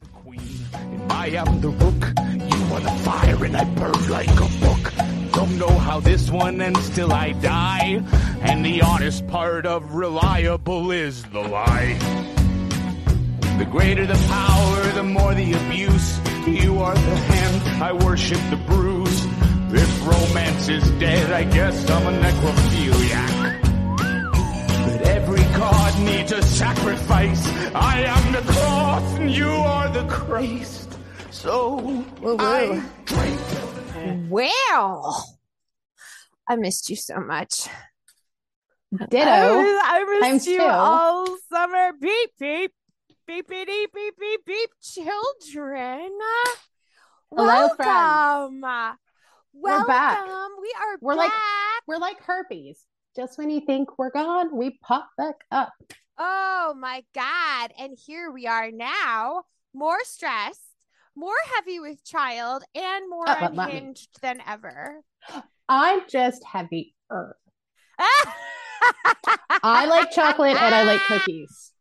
the queen, and I am the rook. You are the fire, and I burn like a book. Don't know how this one ends till I die. And the honest part of reliable is the lie. The greater the power, the more the abuse. You are the hand, I worship the bruise. If romance is dead, I guess I'm a necrophiliac. But every god needs sacrifice. I am the cross, and you are the Christ. So Woo-woo. I drink. Well, I missed you so much. Ditto. I, I times missed you two. all summer. Beep beep beep beep beep beep beep beep. Children, Hello, friends. welcome. We're Welcome. back. We are We're back. like- We're like herpes. Just when you think we're gone, we pop back up. Oh my God. And here we are now, more stressed, more heavy with child, and more Oh, unhinged than ever. I'm just heavy. I like chocolate and I like cookies.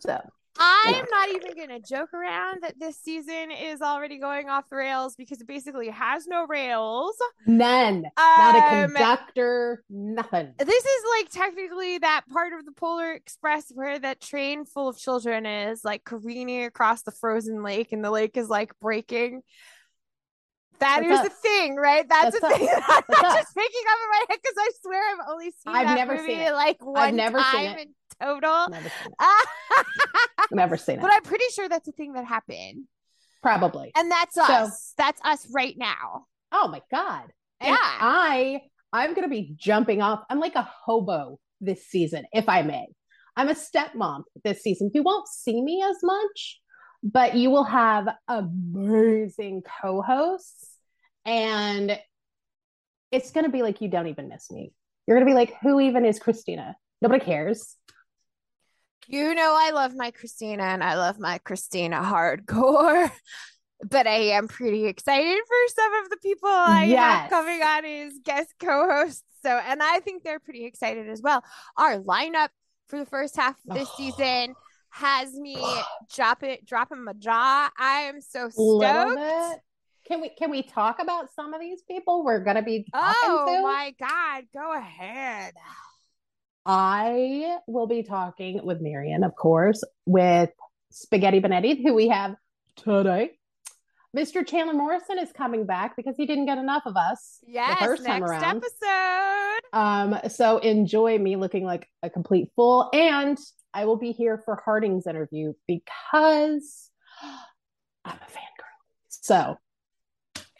So I'm not even going to joke around that this season is already going off the rails because it basically has no rails. none. Not a Um, conductor, nothing. This is like technically that part of the Polar Express where that train full of children is like careening across the frozen lake and the lake is like breaking. That is a thing, right? That's, a thing. I'm That's just picking up in my head because I swear I've only seen I've that never movie seen it. like one I've never seen time it. in total. Never seen it. Never seen it. but I'm pretty sure that's a thing that happened. Probably. And that's So- us. That's us right now. Oh my God. And Yeah. I I'm gonna be jumping off. I'm like a hobo this season, if I may. I'm a stepmom this season. You won't see me as much, but you will have amazing co-hosts, and it's gonna be like you don't even miss me. You're gonna be like, who even is Christina? Nobody cares. You know, I love my Christina and I love my Christina hardcore. But I am pretty excited for some of the people I have Yes. coming on as guest co-hosts. So, and I think they're pretty excited as well. Our lineup for the first half of this Oh. season has me drop it, dropping my jaw. I am so stoked. Can we can we talk about some of these people we're gonna be talking Oh to? my God, go ahead. I will be talking with Marian, of course, with Spaghetti Benetti, who we have today. Mr. Chandler Morrison is coming back because he didn't get enough of us Yes, the first time next around. episode. Um, so enjoy me looking like a complete fool. And I will be here for Harding's interview because I'm a fangirl. So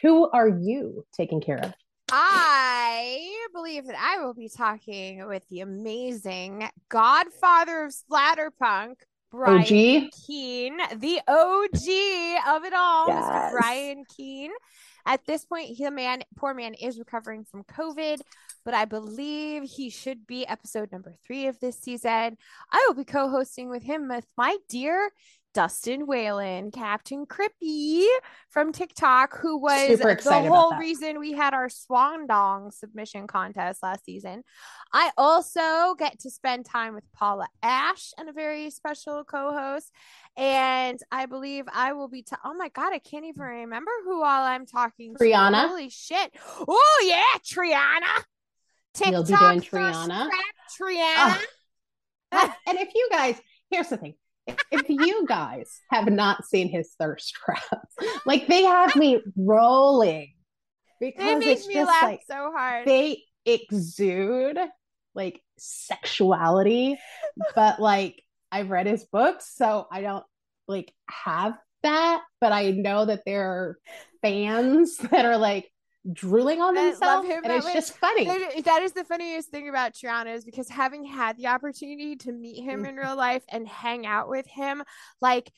who are you taking care of? I believe that I will be talking with the amazing godfather of Splatterpunk, Brian OG? Keene, the OG of it all, Mr. Yes. Brian Keene. At this point, he, the man, poor man, is recovering from COVID, but I believe he should be episode number three of this season. I will be co-hosting with him with my dear Dustin Whalen, Captain Crippy from TikTok, who was the whole reason we had our Swan Dong submission contest last season. I also get to spend time with Paula Ashe and a very special co-host. And I believe I will be. oh my god, I can't even remember who all I'm talking to. Triana? Holy shit! Oh yeah, Triana. TikTok You'll be doing Triana? Triana. Uh, and if you guys, here's the thing. If- you guys have not seen his thirst traps, like they have me rolling they because make it's just like so hard. they exude like sexuality, but like I've read his books, so I don't like have that, but I know that there are fans that are like drooling on That themselves, him and it's way. just funny. That- is the funniest thing about Triana is because having had the opportunity to meet him Mm. in real life and hang out with him, like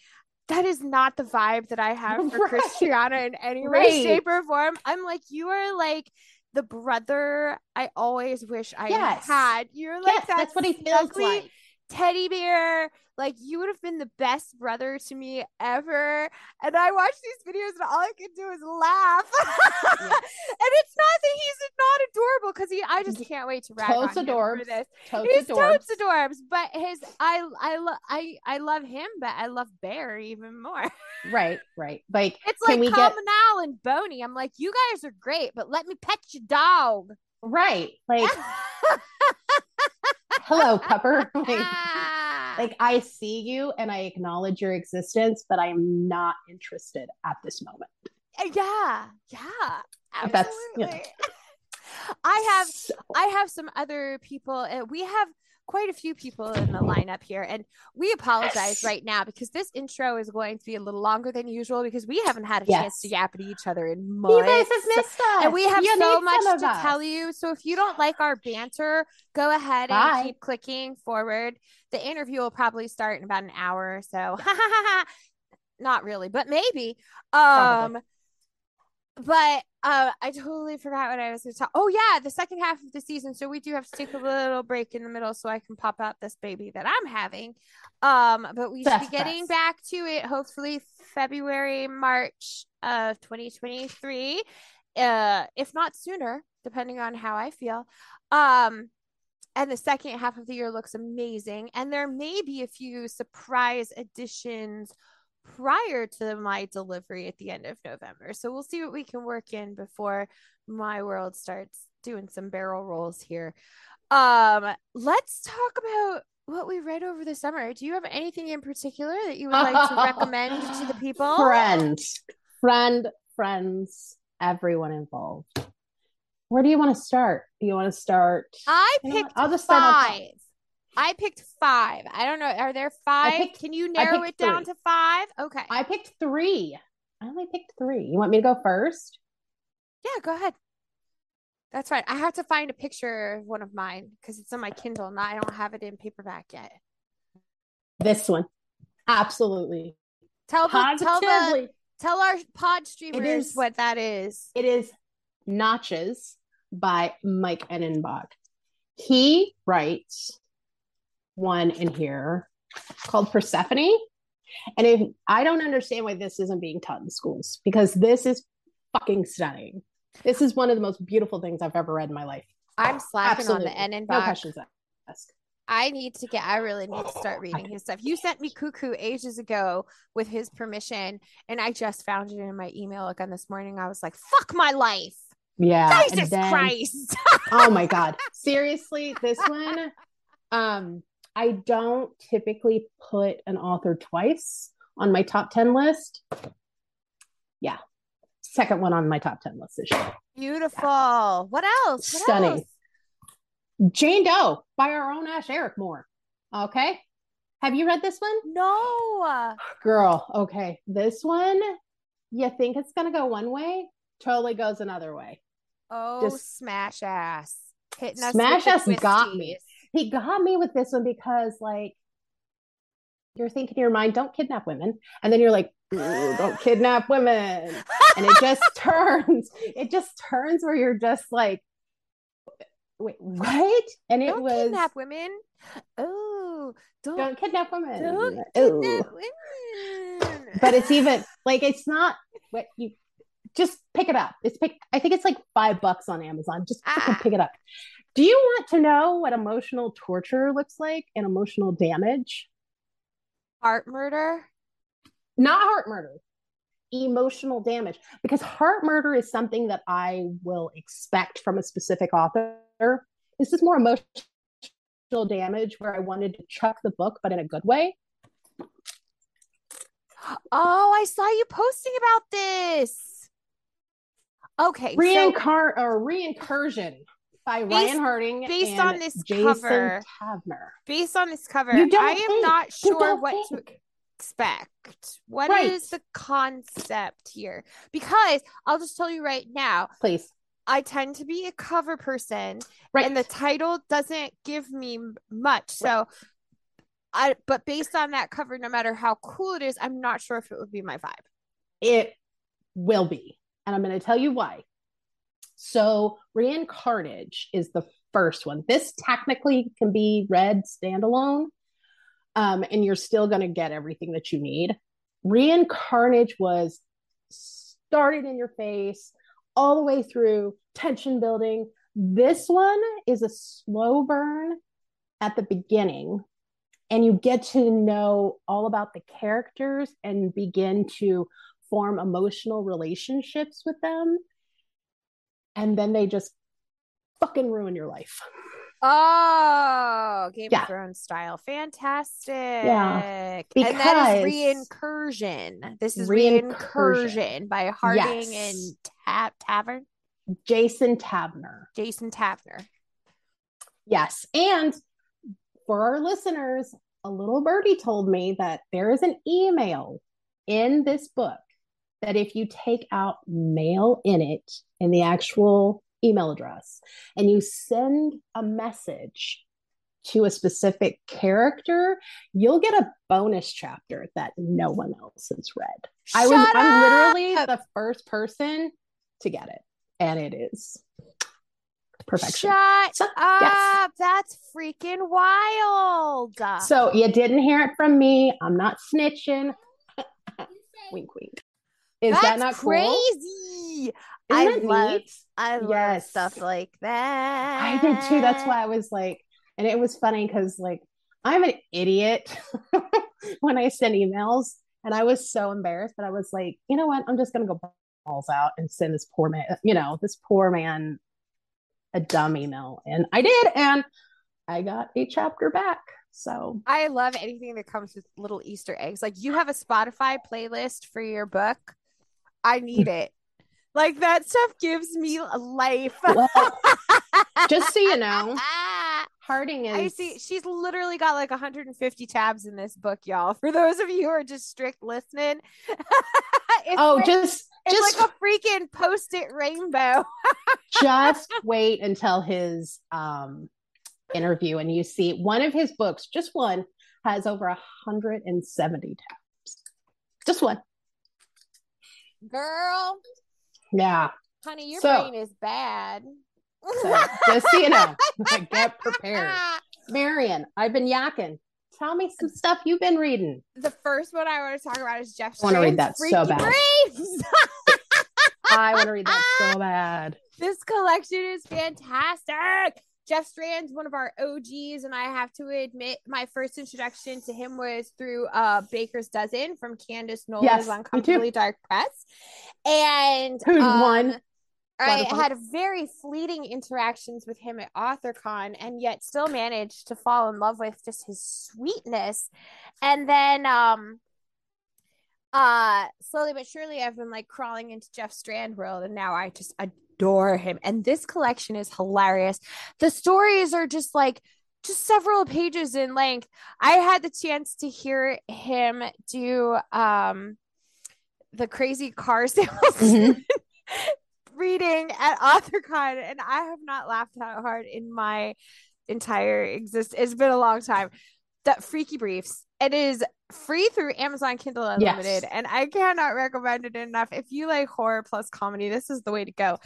that is not the vibe that I have for Right. In any way, Right. shape, or form. I'm like, you are like the brother I always wish I Yes. had. You're like yes, that that's what he feels like. Teddy bear. Like you would have been the best brother to me ever. And I watch these videos and all I can do is laugh. and it's not that he's not adorable because he I just can't wait to rag Totes on adorbs. him for this. Totes He's adorbs. totes adorbs, but his I I love I I love him, but I love Bear even more. Right, right. Like, It's like we get- and Boney. I'm like, you guys are great, but let me pet your dog. right. Like, hello, pupper. Like, Ah. like, I see you and I acknowledge your existence, but I am not interested at this moment. yeah, yeah, If that's, you know. absolutely. I have So- I have some other people, and we have quite a few people in the lineup here. And we apologize Yes. right now because this intro is going to be a little longer than usual because we haven't had a Yes. chance to yap at each other in months. you guys have missed us. and we have You so much to us. tell you. So if you don't like our banter, go ahead and keep clicking forward. The interview will probably start in about an hour or so. Not really, but maybe. Um but uh I totally forgot what I was going to talk. Oh yeah, the second half of the season. So we do have to take a little break in the middle so I can pop out this baby that I'm having. Um but we should be getting back to it hopefully February, March of 2023 uh if not sooner depending on how i feel um and the second half of the year looks amazing and there may be a few surprise additions prior to my delivery at the end of november so we'll see what we can work in before my world starts doing some barrel rolls here um let's talk about what we read over the summer do you have anything in particular that you would like to recommend to the people Friend, friend, friends, everyone involved. Where do you want to start? Do you want to start? I You know picked I'll just start five. I picked five. I don't know. Are there five? Can you narrow it down three. to five? Okay. I picked three. I only picked three. You want me to go first? yeah, go ahead. That's right. I have to find a picture of one of mine because it's on my Kindle and I don't have it in paperback yet. This one. Absolutely. Tell the tell the tell our pod streamers is- what that is. It is Notches by Mike Ennenbach. He writes one in here called Persephone. And if I don't understand why this isn't being taught in schools because this is fucking stunning. This is one of the most beautiful things I've ever read in my life. I'm slacking Absolutely. on the N and No questions asked. I need to get, I really need to start reading his stuff. You sent me Cuckoo ages ago with his permission, and I just found it in my email again this morning. I was like, fuck my life. Yeah. Jesus then- Christ. oh my god seriously this one um i don't typically put an author twice on my top 10 list yeah second one on my top 10 list this year Beautiful. What else? What Stunning. else? jane doe by our own ash ericmore okay have you read this one No. girl okay this one you think it's gonna go one way totally goes another way Oh, Just- smash ass. Hitting us Smash ass got me. He got me with this one because like you're thinking in your mind don't kidnap women and then you're like don't kidnap women and it just turns it just turns where you're just like wait what and it was. Don't was kidnap women. Oh, don't, don't kidnap women don't Ooh. kidnap women. but it's even like it's not what you just pick it up it's pick i think it's like five bucks on amazon just Ah. pick it up do you want to know what emotional torture looks like and emotional damage? Heart murder. not heart murder. Emotional damage. Because heart murder is something that i will expect from a specific author. This is more emotional damage where i wanted to chuck the book but in a good way. Oh, I saw you posting about this. Okay, so Reincar- or reincursion by Based- ryan harding based and on this jason cover, taverner based on this cover, I am think. not sure what to expect. What is Right. the concept here? Because I'll just tell you right now, please I tend to be a cover person right and the title doesn't give me much. So I but based on that cover, no matter how cool it is, I'm not sure if it would be my vibe. it will be and i'm going to tell you why so reincarnage is the first one this technically can be read standalone um, and you're still going to get everything that you need. Reincarnage was started in your face all the way through tension building. This one is a slow burn at the beginning, and you get to know all about the characters and begin to form emotional relationships with them. And then they just fucking ruin your life. Oh, Game Yeah. of Thrones style. Fantastic. Yeah, and that is because- Reincursion. This is Reincursion. By Harding Yes. and Ta- Tavern. Jason Taverner. Jason Taverner. Yes. And for our listeners, a little birdie told me that there is an email in this book that if you take out mail in it in the actual email address and you send a message to a specific character, you'll get a bonus chapter that no one else has read. I was Shut I'm literally the first person to get it. And it is perfection. Shut So, up. yes. That's freaking wild. So you didn't hear it from me. I'm not snitching. wink, wink. Is That's that not cool? crazy. Isn't I love neat? I love Yes. stuff like that. I did too. That's why I was like, and it was funny because like I'm an idiot when I send emails, and I was so embarrassed, but I was like, you know what? I'm just gonna go balls out and send this poor man, you know, this poor man a dumb email, and I did, and I got a chapter back. So I love anything that comes with little Easter eggs. Like you have a Spotify playlist for your book. I need it. Like that stuff gives me life. Well, just so you know, Harding is. I see she's literally got like 150 tabs in this book, y'all. For those of you who are just strict listening, it's Oh, like, just it's just like a freaking post-it rainbow. just wait until his um interview and you see one of his books just one has over 170 tabs just one Girl, yeah. Honey, your So- brain is bad. so just so you know like, get prepared. Marian i've been yakking. Tell me some stuff you've been reading. The first one I want to talk about is Jeff I wanna read Strand's that so bad. I want to read that so bad. This collection is fantastic. Jeff Strand's one of our OGs, and I have to admit, my first introduction to him was through uh, Baker's Dozen from Candace Nola Yes, on. Comfortably Dark Press. And Who um, won? I had very fleeting interactions with him at AuthorCon and yet still managed to fall in love with just his sweetness. And then um uh slowly but surely I've been like crawling into Jeff Strand world and now I just adore him. And this collection is hilarious. The stories are just like just several pages in length. I had the chance to hear him do um the crazy car sales Mhm. reading at AuthorCon, and I have not laughed that hard in my entire exist. It's been a long time. That Freaky Briefs. It is free through Amazon Kindle Unlimited, Yes. and I cannot recommend it enough. If you like horror plus comedy, this is the way to go.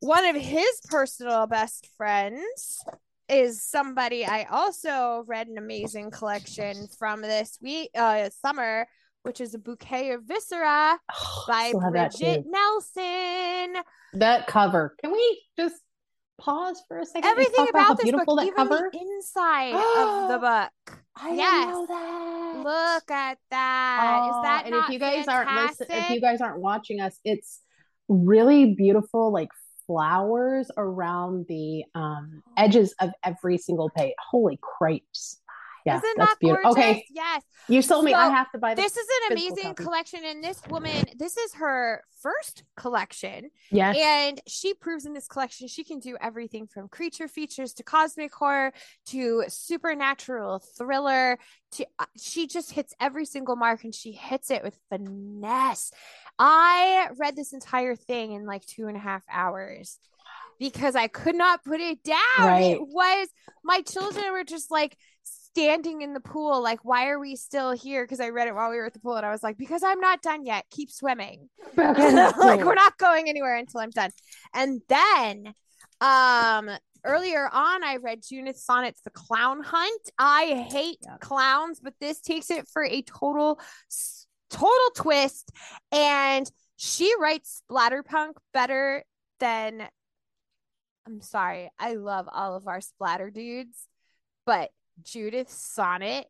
One of his personal best friends is somebody I also read an amazing collection from this week uh summer, which is a bouquet of viscera by Love that Bridget. Nelson. that cover can we just pause for a second Everything about how beautiful book, that even cover the inside of the book. I Yes. know that. Look at that! Is Oh, that and if you guys aren't listening, if you guys aren't watching us, it's really beautiful, like flowers around the um edges of every single page. Holy crepes! Yeah, Isn't that's that beautiful. gorgeous? Okay, Yes. you told me I have to buy This This is an amazing copy. collection, and this woman, this is her first collection. Yes, And she proves in this collection she can do everything from creature features to cosmic horror to supernatural thriller. To uh, she just hits every single mark, and she hits it with finesse. I read this entire thing in like two and a half hours because I could not put it down. Right. It was my children were just like standing in the pool, like, why are we still here? Because I read it while we were at the pool, and I was like, because I'm not done yet. Keep swimming. like we're not going anywhere until I'm done. And then um earlier on, I read Judith Sonnet's The Clown Hunt. I hate clowns, but this takes it for a total, total twist. And she writes splatterpunk better than. I'm sorry. I love all of our splatter dudes, but Judith Sonnet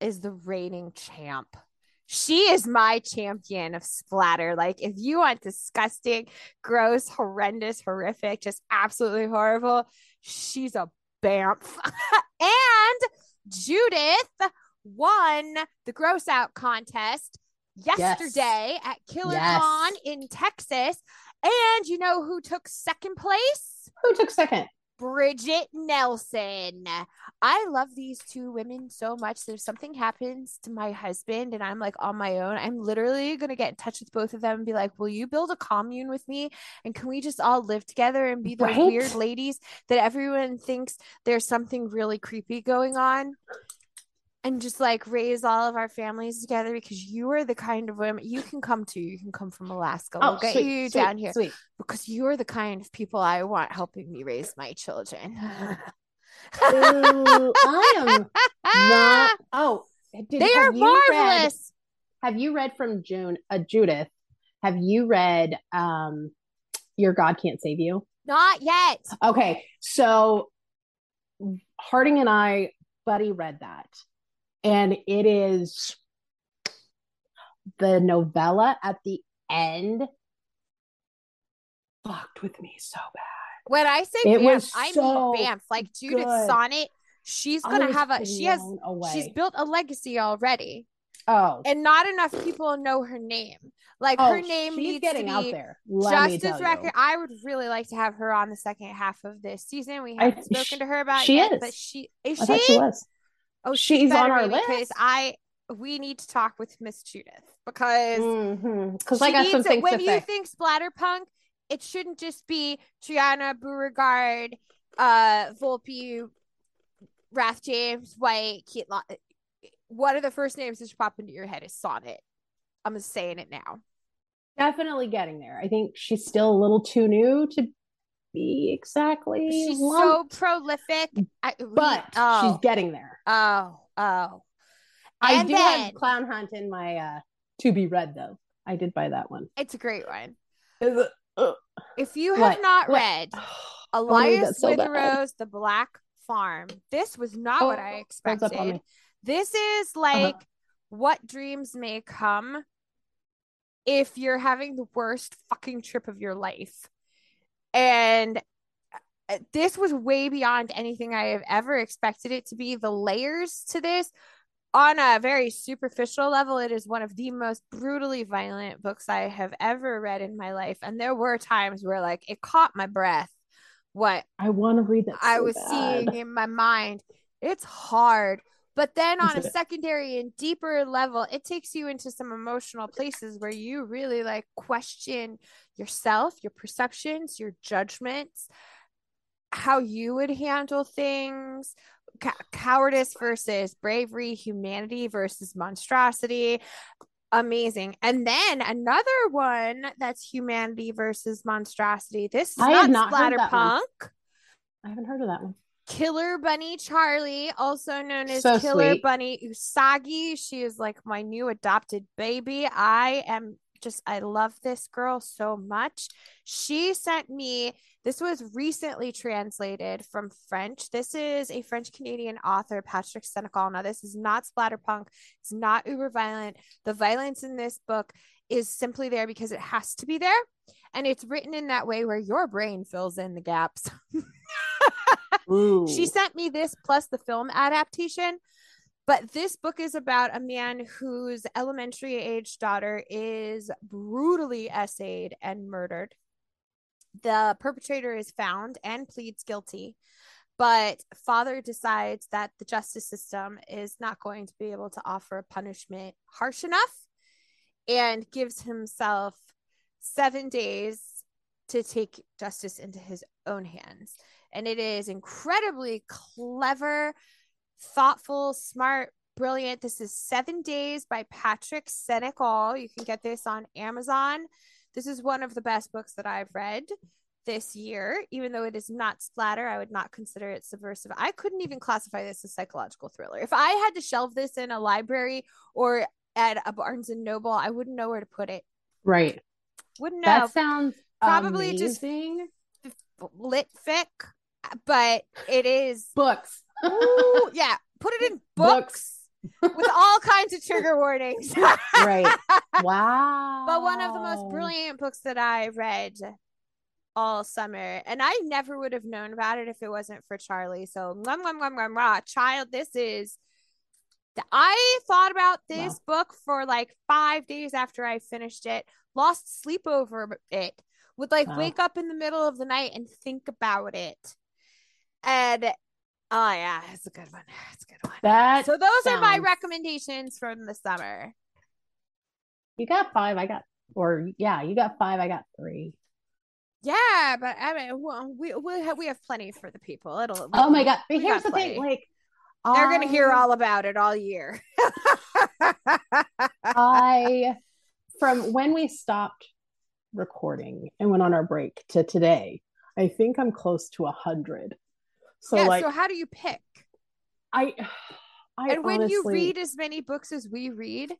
is the reigning champ. She is my champion of splatter. Like, if you want disgusting, gross, horrendous, horrific, just absolutely horrible, she's a bamf. and Judith won the gross out contest yesterday at Killer Yes. Con in Texas. And you know who took second place? Who took second? Bridget Nelson. I love these two women so much. There's something happens to my husband and I'm like on my own. I'm literally going to get in touch with both of them and be like, "Will you build a commune with me and can we just all live together and be those Right? weird ladies that everyone thinks there's something really creepy going on?" And just like raise all of our families together because you are the kind of women you can come to. You can come from Alaska. We'll get Oh, sweet, you sweet, down here Sweet. because you're the kind of people I want helping me raise my children. Ooh, I am not. Oh, did, they are have you read- marvelous. have you read from June, uh, Judith? Have you read um, Your God Can't Save You? Not yet. Okay, so Harding and I, Buddy, read that, and it is the novella at the end fucked with me so bad. When I say It Bamf, was I so mean Bamf. Like Judith good. Sonnet, she's gonna have a. She has. away. She's built a legacy already, oh, and not enough people know her name. Like oh, her name she's needs getting to out there. Let just as record. you. I would really like to have her on the second half of this season. We haven't spoken sh- to her about she yet, is. but she is I she. she was. Oh, She's on our be, because list. I we need to talk with Miss Judith because Because I got some needs it- things when you say. think splatterpunk, it shouldn't just be Triana Beauregard, uh, Volpe, Wrath James, White, Kate. Lo- what are the first names that should pop into your head? Is Sonnet. I'm just saying it now. Definitely getting there. I think she's still a little too new to be exactly. She's so prolific. I, we- but oh, she's getting there. oh, oh. I And do then- have Clown Hunt in my uh to be read though. I did buy that one. It's a great one. It? Ugh. If you have What? not What? read I wanna Elias so bad. Witherow's The Black Farm. This was not what Oh, I up on expected. This is like what dreams may come if you're having the worst fucking trip of your life. And uh, this was way beyond anything I have ever expected it to be. The layers to this, on a very superficial level, it is one of the most brutally violent books I have ever read in my life. And there were times where, like, it caught my breath. What I want to read that. I was bad. seeing in my mind. It's hard. But then on a secondary and deeper level, it takes you into some emotional places where you really like question yourself, your perceptions, your judgments, how you would handle things, cowardice versus bravery, humanity versus monstrosity. Amazing. And then another one that's humanity versus monstrosity. This is I not, have not heard that one. splatterpunk. I haven't heard of that one. Killer Bunny Charlie, also known as So Killer sweet. Bunny Usagi. She is like my new adopted baby. I am just, I love this girl so much. She sent me, this was recently translated from French. This is a French Canadian author, Patrick Senecal. Now, this is not splatterpunk, it's not uber violent. The violence in this book is simply there because it has to be there. And it's written in that way where your brain fills in the gaps. She sent me this plus the film adaptation. But this book is about a man whose elementary age daughter is brutally essayed and murdered. The perpetrator is found and pleads guilty, but father decides that the justice system is not going to be able to offer a punishment harsh enough and gives himself seven days to take justice into his own hands and it is incredibly clever, thoughtful, smart, brilliant. This is Seven Days by Patrick Senecal. You can get this on Amazon. This is one of the best books that I've read. this year, even though it is not splatter. I would not consider it subversive. I couldn't even classify this as psychological thriller. If I had to shelve this in a library or at a Barnes and Noble, I wouldn't know where to put it. Right. Wouldn't know. That sounds Probably amazing. just lit fic, but it is. books. Ooh, yeah, put it in books, with all kinds of trigger warnings. right. Wow. but one of the most brilliant books that I read all summer, and I never would have known about it if it wasn't for Charlie. So, mwah, mwah, mwah, mwah, mwah. child, this is. I thought about this book for like five days after I finished it, lost sleep over it, would like Wow. wake up in the middle of the night and think about it. And oh yeah, it's a good one. It's a good one. That So those are my recommendations from the summer. You got five. I got, or yeah, you got five. I got three. Yeah, but I mean, we we have we have plenty for the people. It'll. Oh my god! But here's the thing: like, They're gonna hear all about it all year. I, from when we stopped recording and went on our break to today, I think I'm close to a hundred. So yeah. like, so how do you pick? I, I and when you read as many books as we read,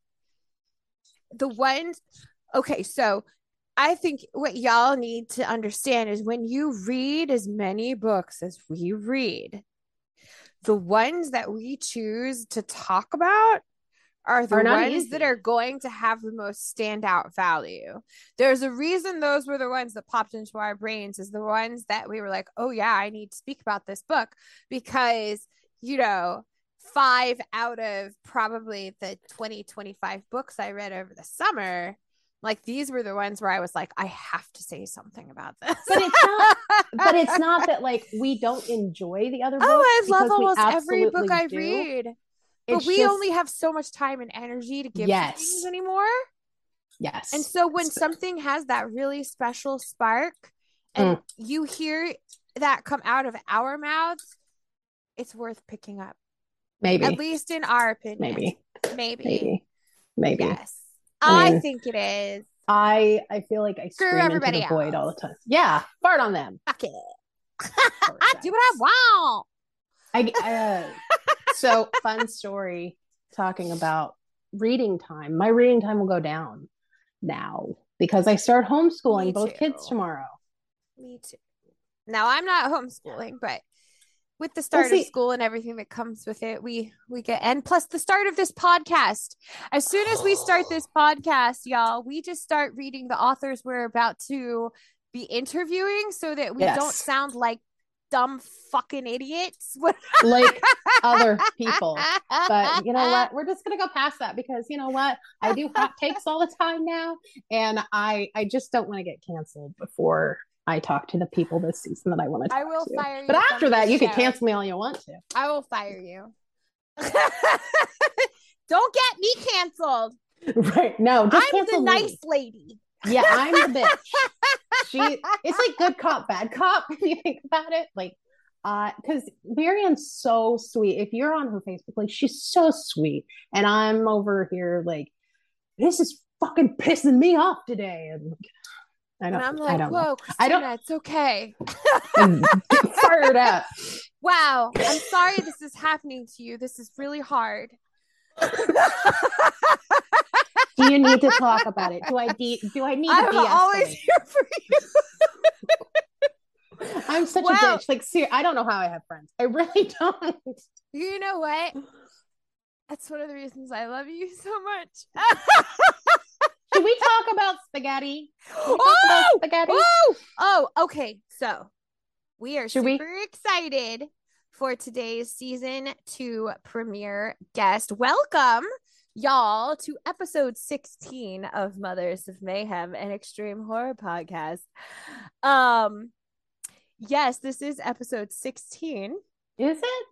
the ones. Okay, so I think what y'all need to understand is when you read as many books as we read, the ones that we choose to talk about are the Are ones easy. that are going to have the most standout value. There's a reason those were the ones that popped into our brains is the ones that we were like, oh yeah, I need to speak about this book because, you know, five out of probably the 20, 25 books I read over the summer, like these were the ones where I was like, I have to say something about this. But it's not- but it's not that like we don't enjoy the other books. Oh, I love almost every book I do. read. But we just- only have so much time and energy to give to things anymore. yes, And so when something has that really special spark and Mm. you hear that come out of our mouths, it's worth picking up. maybe, At least in our opinion. maybe, Maybe. maybe, maybe. Yes. I I, think it is. I I feel like I Screw scream into everybody the void all the time. Yeah, fart on them. Fuck it. I do what I want. I, uh, so fun story talking about reading time. My reading time will go down now because I start homeschooling both kids tomorrow. Me too. Now I'm not homeschooling, but with the start of school and everything that comes with it, we we get and plus the start of this podcast. As soon as we start this podcast, y'all, we just start reading the authors we're about to be interviewing so that we don't sound like dumb fucking idiots. Like other people. But you know what? We're just gonna go past that because you know what? I do hot takes all the time now, and I I just don't want to get canceled before I talk to the people this season that I want to talk I will to. fire you. But after that, you can cancel me all you want to. I will fire you. Don't get me canceled. Right? No, just I'm the me. nice lady. Yeah, I'm the bitch. she it's like good cop, bad cop if you think about it. Like uh because Marianne's so sweet. If you're on her Facebook, like she's so sweet. And I'm over here like, this is fucking pissing me off today. And I And don't I'm I like, don't know. whoa, I don't- Christina, it's okay. And fired up. Wow, I'm sorry this is happening to you. This is really hard. Do you need to talk about it? Do I de- do I need to be? I'm be always here for you. I'm such Wow. a bitch. Like ser- I don't know how I have friends. I really don't. You know what? That's one of the reasons I love you so much. Should we talk about spaghetti? Talk oh, about spaghetti? oh, oh, okay. So we are Should we? super excited for today's season two premiere guest. Welcome, y'all, to episode 16 of Mothers of Mayhem, an extreme horror podcast. Um, yes, this is episode 16. Is it?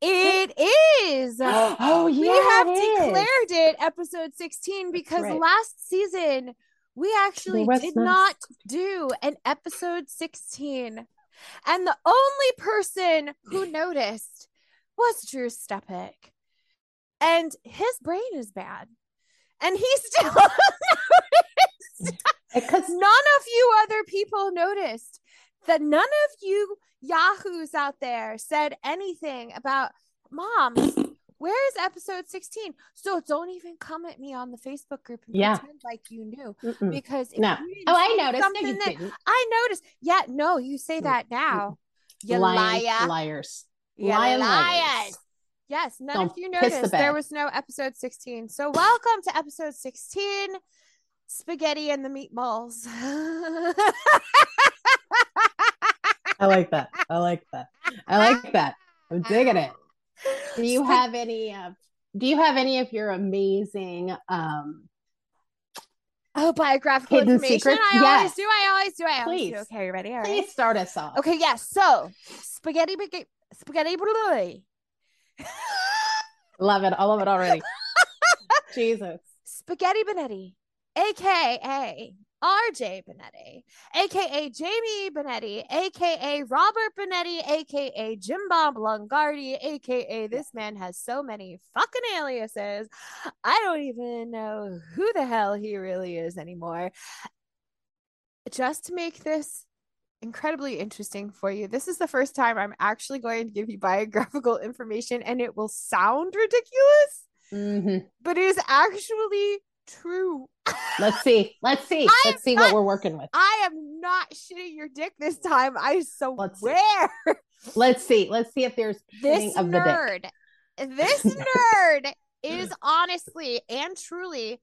It is. oh yeah, we have it is. declared it episode 16 because right. last season we actually did not not do an episode 16 and the only person who noticed was drew stepek and his brain is bad and he still noticed because none of you other people noticed that none of you yahoos out there said anything about moms where's episode 16 so don't even come at me on the facebook group and Yeah. pretend like you knew Mm-mm. because No. Oh, I noticed. No, something you that- i noticed yeah no you say that now you Lying liar liars. Lying liars. liars. yes none Don't of you piss the noticed there was no episode 16 so welcome to episode 16 spaghetti and the meatballs I like that. I like that. I like that. I'm digging it. Do you have any of do you have any of your amazing um Oh, biographical Hidden information. secrets? I always do. I always do. I always do. Okay, you ready? All right. please start us off. Okay, yes. So, spaghetti, spaghetti, spaghetti. Love it. I love it already. Jesus. spaghetti Benetti, aka RJ Benetti, aka Jamie Benetti, aka Robert Benetti, aka Jim Bob Longardi, aka this man has so many fucking aliases. I don't even know who the hell he really is anymore. Just to make this incredibly interesting for you, this is the first time I'm actually going to give you biographical information, and it will sound ridiculous Mhm. but it is actually true. Let's see. Let's see. I Let's see am what we're working with. I am not shitting your dick this time. I Let's see. swear. Let's see. Let's see if there's This of the nerd, this nerd is honestly and truly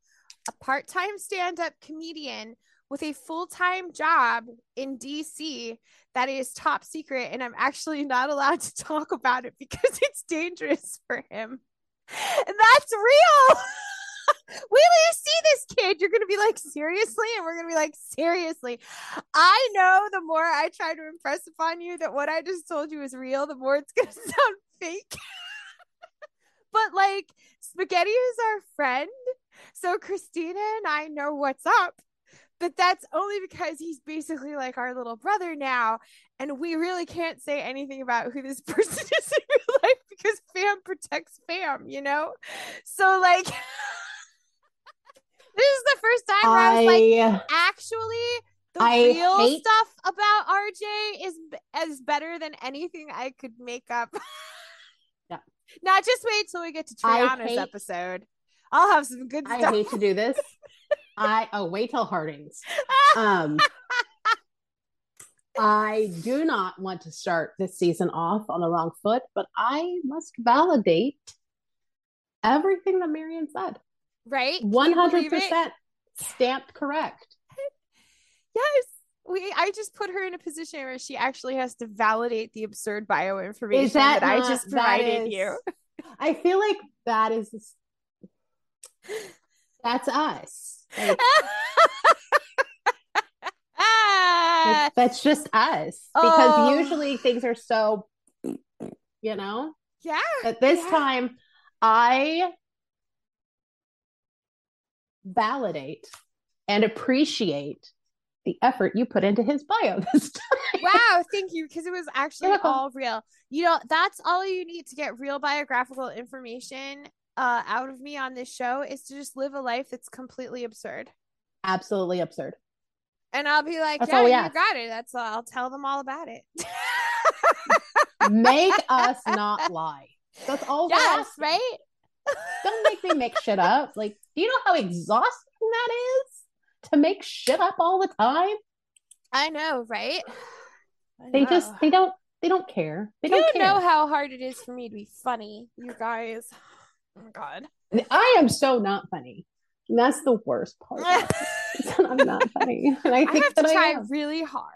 a part time stand up comedian with a full time job in DC that is top secret. And I'm actually not allowed to talk about it because it's dangerous for him. And that's real. You see this kid. You're going to be like, seriously? And we're going to be like, seriously. I know the more I try to impress upon you that what I just told you is real, the more it's going to sound fake. but like, Spaghetti is our friend. So Christina and I know what's up. But that's only because he's basically like our little brother now. And we really can't say anything about who this person is in real life because fam protects fam, you know? So, like, this is the first time where I was like, actually the I real hate- stuff about RJ is is better than anything I could make up. Yeah. Now just wait till we get to I Triana's hate- episode. I'll have some good I stuff. hate to do this. I oh wait till Hardings. Um I do not want to start this season off on the wrong foot, but I must validate everything that Marian said. Right? One hundred percent stamped correct. Yes. We I just put her in a position where she actually has to validate the absurd bio information that I not- just provided is- you. I feel like that is that's us. Like, like, that's just us. Because Oh. usually things are so you know. yeah. At this Yeah. time, I validate and appreciate the effort you put into his bio this time. wow thank you because it was actually all real you know that's all you need to get real biographical information uh out of me on this show is to just live a life that's completely absurd Absolutely absurd. and i'll be like That's yeah you ask. got it that's all i'll tell them all about it Make us not lie. That's all yes right Don't make me make shit up. Like, do you know how exhausting that is to make shit up all the time? i know right I They just they don't they don't care. They you don't don't care. know how hard it is for me to be funny you guys oh my god I am so not funny. And that's the worst part. I'm not funny. And I think i think have to that I try really hard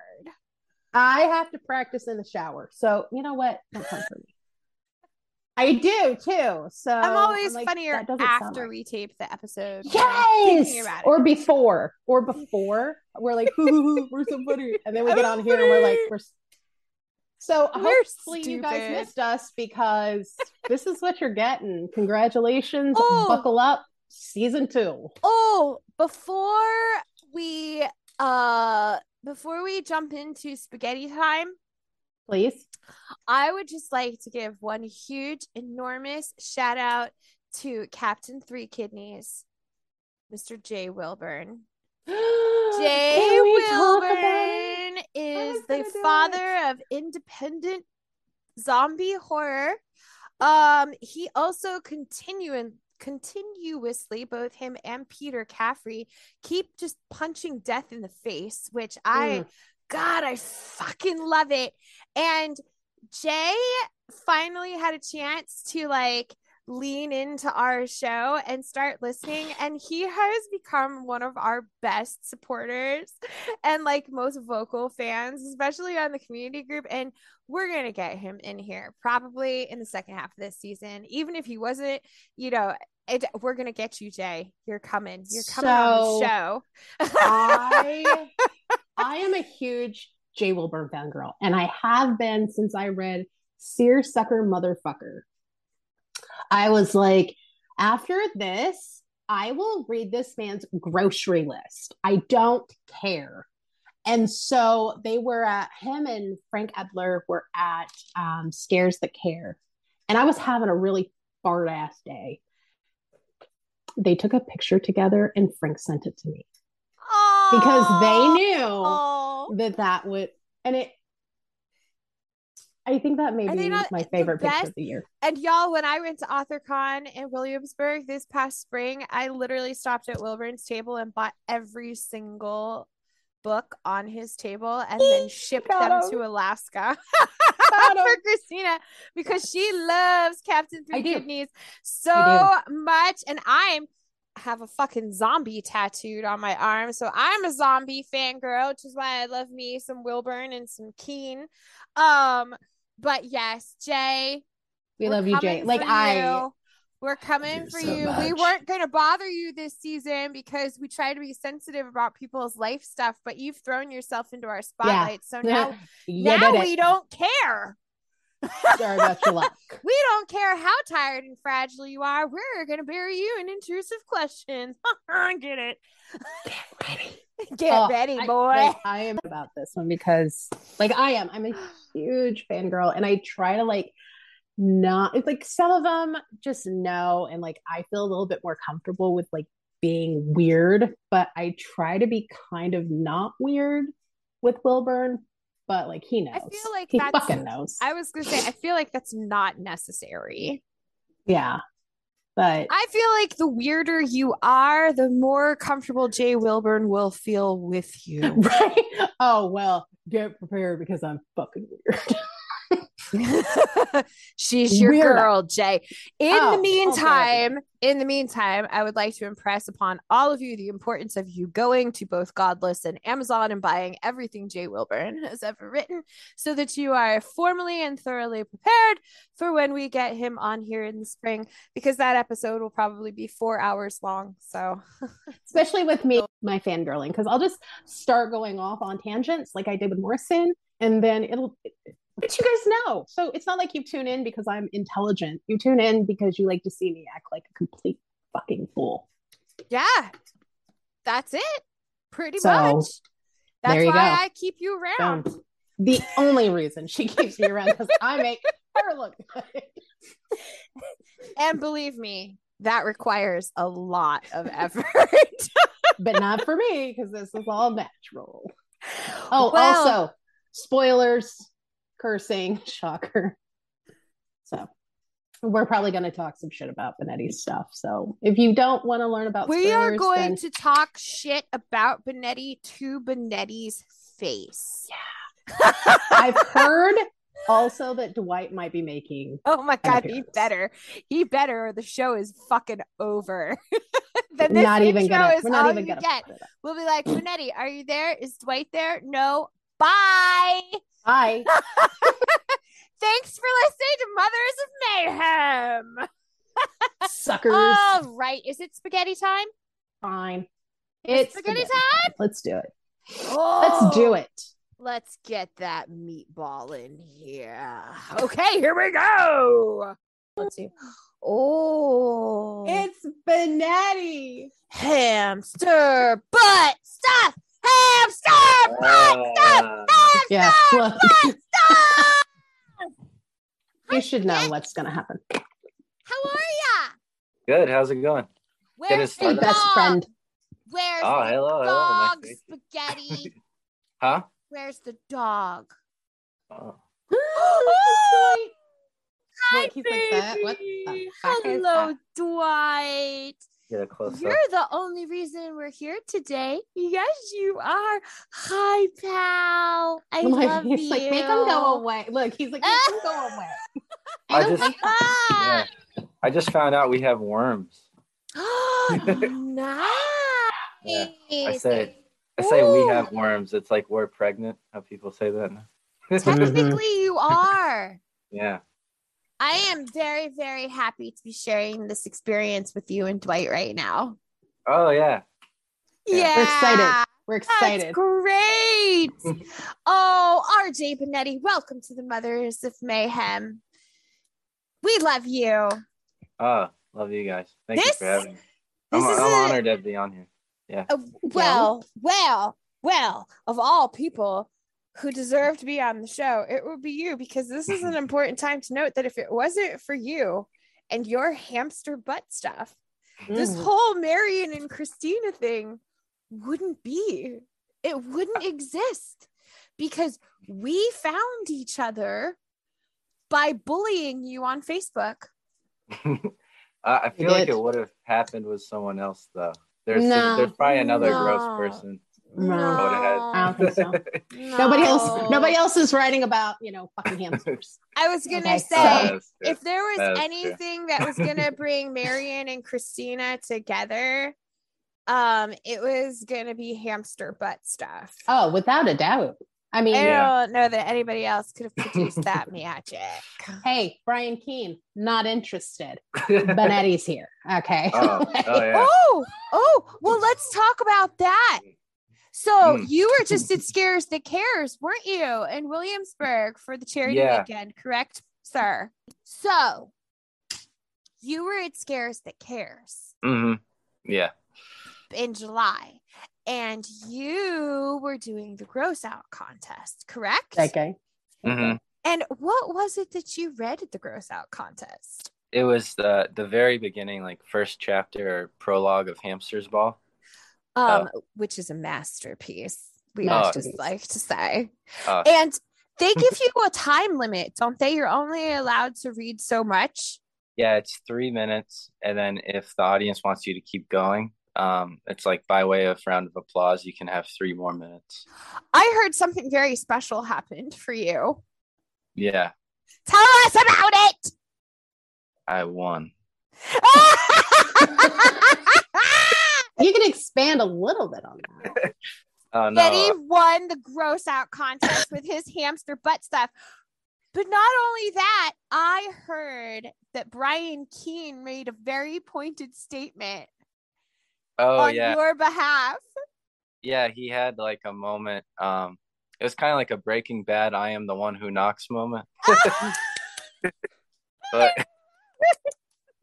I have to practice in the shower. So you know what? Don't come for me. I do too. So i'm always like, funnier that doesn't sound after right. we tape the episode Yes, thinking about it. or before, or before. We're like, "Hoo, hoo, hoo, we're so funny, and then we get I'm on here and we're like, we're. So We're hopefully you guys missed us because this is what you're getting. Congratulations! Oh. Buckle up, season two. Oh, before we uh before we jump into spaghetti time, Please, I would just like to give one huge, enormous shout out to Captain Three Kidneys, Mr. Jay Wilburn. Jay Can we talk about it? Wilburn is the gonna father of independent zombie horror. Um, he also continuing continuously both him and Peter Caffrey keep just punching death in the face, which I Mm. God, I fucking love it. And Jay finally had a chance to like lean into our show and start listening and he has become one of our best supporters and like most vocal fans especially on the community group and we're going to get him in here probably in the second half of this season. Even if he wasn't you know it, we're going to get you jay. You're coming. You're coming on the show. I I am a huge Jay Wilburn fangirl, and I have been since I read Seersucker Motherfucker. I was like, after this, I will read this man's grocery list. I don't care. And so they were at him and Frank Edler were at um, Scares That Care. And I was having a really fart ass day. They took a picture together and Frank sent it to me because they knew Oh. That that would and it i think that may Are they be not my favorite picture of the year And y'all, when I went to AuthorCon in Williamsburg this past spring, I literally stopped at Wilburn's table and bought every single book on his table and then shipped them them 'em. to Alaska for Christina because she loves Captain Three Kidneys so much. And I'm have a fucking zombie tattooed on my arm. So I'm a zombie fangirl, which is why I love me some Wilburn and some Keene. Um, but yes, Jay, we love you jay like i you. We're coming you for so you. We weren't going to bother you this season because we try to be sensitive about people's life stuff, but you've thrown yourself into our spotlight. So now, yeah, now did we don't care. Sorry about your luck We don't care how tired and fragile you are. We're going to bury you in intrusive questions. Get it. Get ready, Oh, ready, I- boy. like, I am about this one because like i am i'm a huge fangirl and i try to like not it's like some of them just know and like i feel a little bit more comfortable with like being weird but i try to be kind of not weird with wilburn but like he knows I feel like he that's- fucking knows. I was to say, I feel like that's not necessary. yeah. But I feel like the weirder you are, the more comfortable Jay Wilburn will feel with you. right? Oh well get prepared because i'm fucking weird She's your Weirdo. girl, Jay. In Oh, the okay. meantime, in the meantime, I would like to impress upon all of you the importance of you going to both Godless and Amazon and buying everything Jay Wilburn has ever written so that you are formally and thoroughly prepared for when we get him on here in the spring because that episode will probably be four hours long. So especially with me my fangirling because i'll just start going off on tangents like i did with morrison and then it'll but you guys know so it's not like you tune in because i'm intelligent you tune in because you like to see me act like a complete fucking fool yeah, that's it. Pretty So, much. That's why go. I keep you around. The only reason she keeps me around because i make her look good And believe me, that requires a lot of effort. but not for me because this is all natural oh Well, also spoilers cursing shocker so we're probably going to talk some shit about Benetti's stuff so if you don't want to learn about we are going then- to talk shit about Benetti to Benetti's face. i've heard also that dwight might be making Oh my god, he better. He better or the show is fucking over. then this not even gonna is we're not even gonna get. put it up. We'll be like, Benetti, are you there? Is Dwight there? No. Bye. Bye. Thanks for listening to Mothers of Mayhem. suckers All right. Is it spaghetti time? fine It's it's spaghetti time let's do it Oh, let's do it Let's get that meatball in here. Okay, here we go. Let's see. Oh, it's Benetti. hamster butt stuff. Hamster butt stuff. Ah, Yeah, look, Stuff. you should know what's gonna happen. How are ya? good. How's it going? Where's the best dog? friend. Where's Oh, the hello, hello, dog nice spaghetti? Huh? Where's the dog? Oh. Hi, Look, he's like that. What the baby. Hello. Dwight. Get a close You're up. the only reason we're here today. Yes, you are. Hi, pal. I Like, love he's you. like, make him go away. Look, he's like, make him go away. I don't just- Ah, Yeah. I just found out we have worms. nice. Yeah, I say I say Ooh. we have worms. It's like we're pregnant. How people say that now. Technically, you are. yeah. I am very, very happy to be sharing this experience with you and Dwight right now. Oh yeah. Yeah. Yeah. We're excited. We're That's excited. great. oh, RJ Benetti, welcome to the Mothers of Mayhem. We love you. Oh, love you guys. Thank This- you for having me. I'm, this is I'm a- honored to be on here. Uh, well, well, well, of all people who deserve to be on the show, it would be you because this is an important time to note that if it wasn't for you and your hamster butt stuff, this Mhm. whole Marian and Christina thing wouldn't be. It wouldn't exist because we found each other by bullying you on Facebook. I I You feel like did. it would have happened with someone else though. There's No. there's probably another No. gross person. No. No. I don't think so. Nobody else. Nobody else is writing about you know fucking hamsters. I was gonna Okay. say Oh, if there was That is true. anything that was gonna bring Marian and Christina together, um, it was gonna be hamster butt stuff. Oh, without a doubt. I mean, I don't know that anybody else could have produced that magic. hey, Brian Keene, not interested. Benetti's here. Okay. Oh, oh, yeah. Oh, oh, well, let's talk about that. So Mm. you were just at Scares That Cares, weren't you, in Williamsburg for the charity Yeah. weekend, correct, sir? So you were at Scares That Cares hmm Yeah. in July, and you were doing the gross out contest, correct? okay. hmm And what was it that you read at the gross out contest? It was the the very beginning, like first chapter or prologue of Hamster's Ball. Um, which is a masterpiece. We would Masterpiece. just like to say. Uh, And they give you a time limit, don't they? You're only allowed to read so much. yeah, it's three minutes, and then if the audience wants you to keep going, um, it's like by way of round of applause, you can have three more minutes. I heard something very special happened for you. Yeah, Tell us about it. I won. You can expand a little bit on that. Oh no, Betty won the gross out contest with his hamster butt stuff. But not only that, I heard that Brian Keene made a very pointed statement oh on yeah, your behalf. yeah. He had like a moment. Um, it was kind of like a Breaking Bad. I am the one who knocks moment. but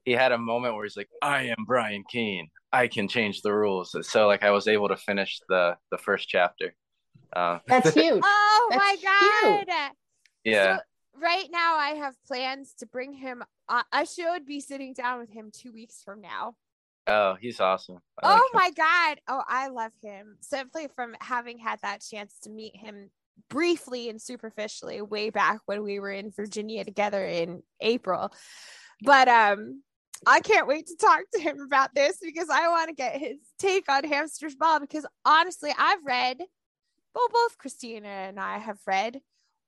he had a moment where he's like, "I am Brian Keene. I can change the rules." So like I was able to finish the the first chapter. Uh, That's huge. Oh That's my cute. god. yeah. So right now I have plans to bring him I I should be sitting down with him 2 weeks from now. Oh, he's awesome. I Oh him. my god. Oh, I love him. Simply from having had that chance to meet him briefly and superficially way back when we were in Virginia together in April. But um I can't wait to talk to him about this because I want to get his take on Hamster's Ball because honestly, I've read well, both Christina and I have read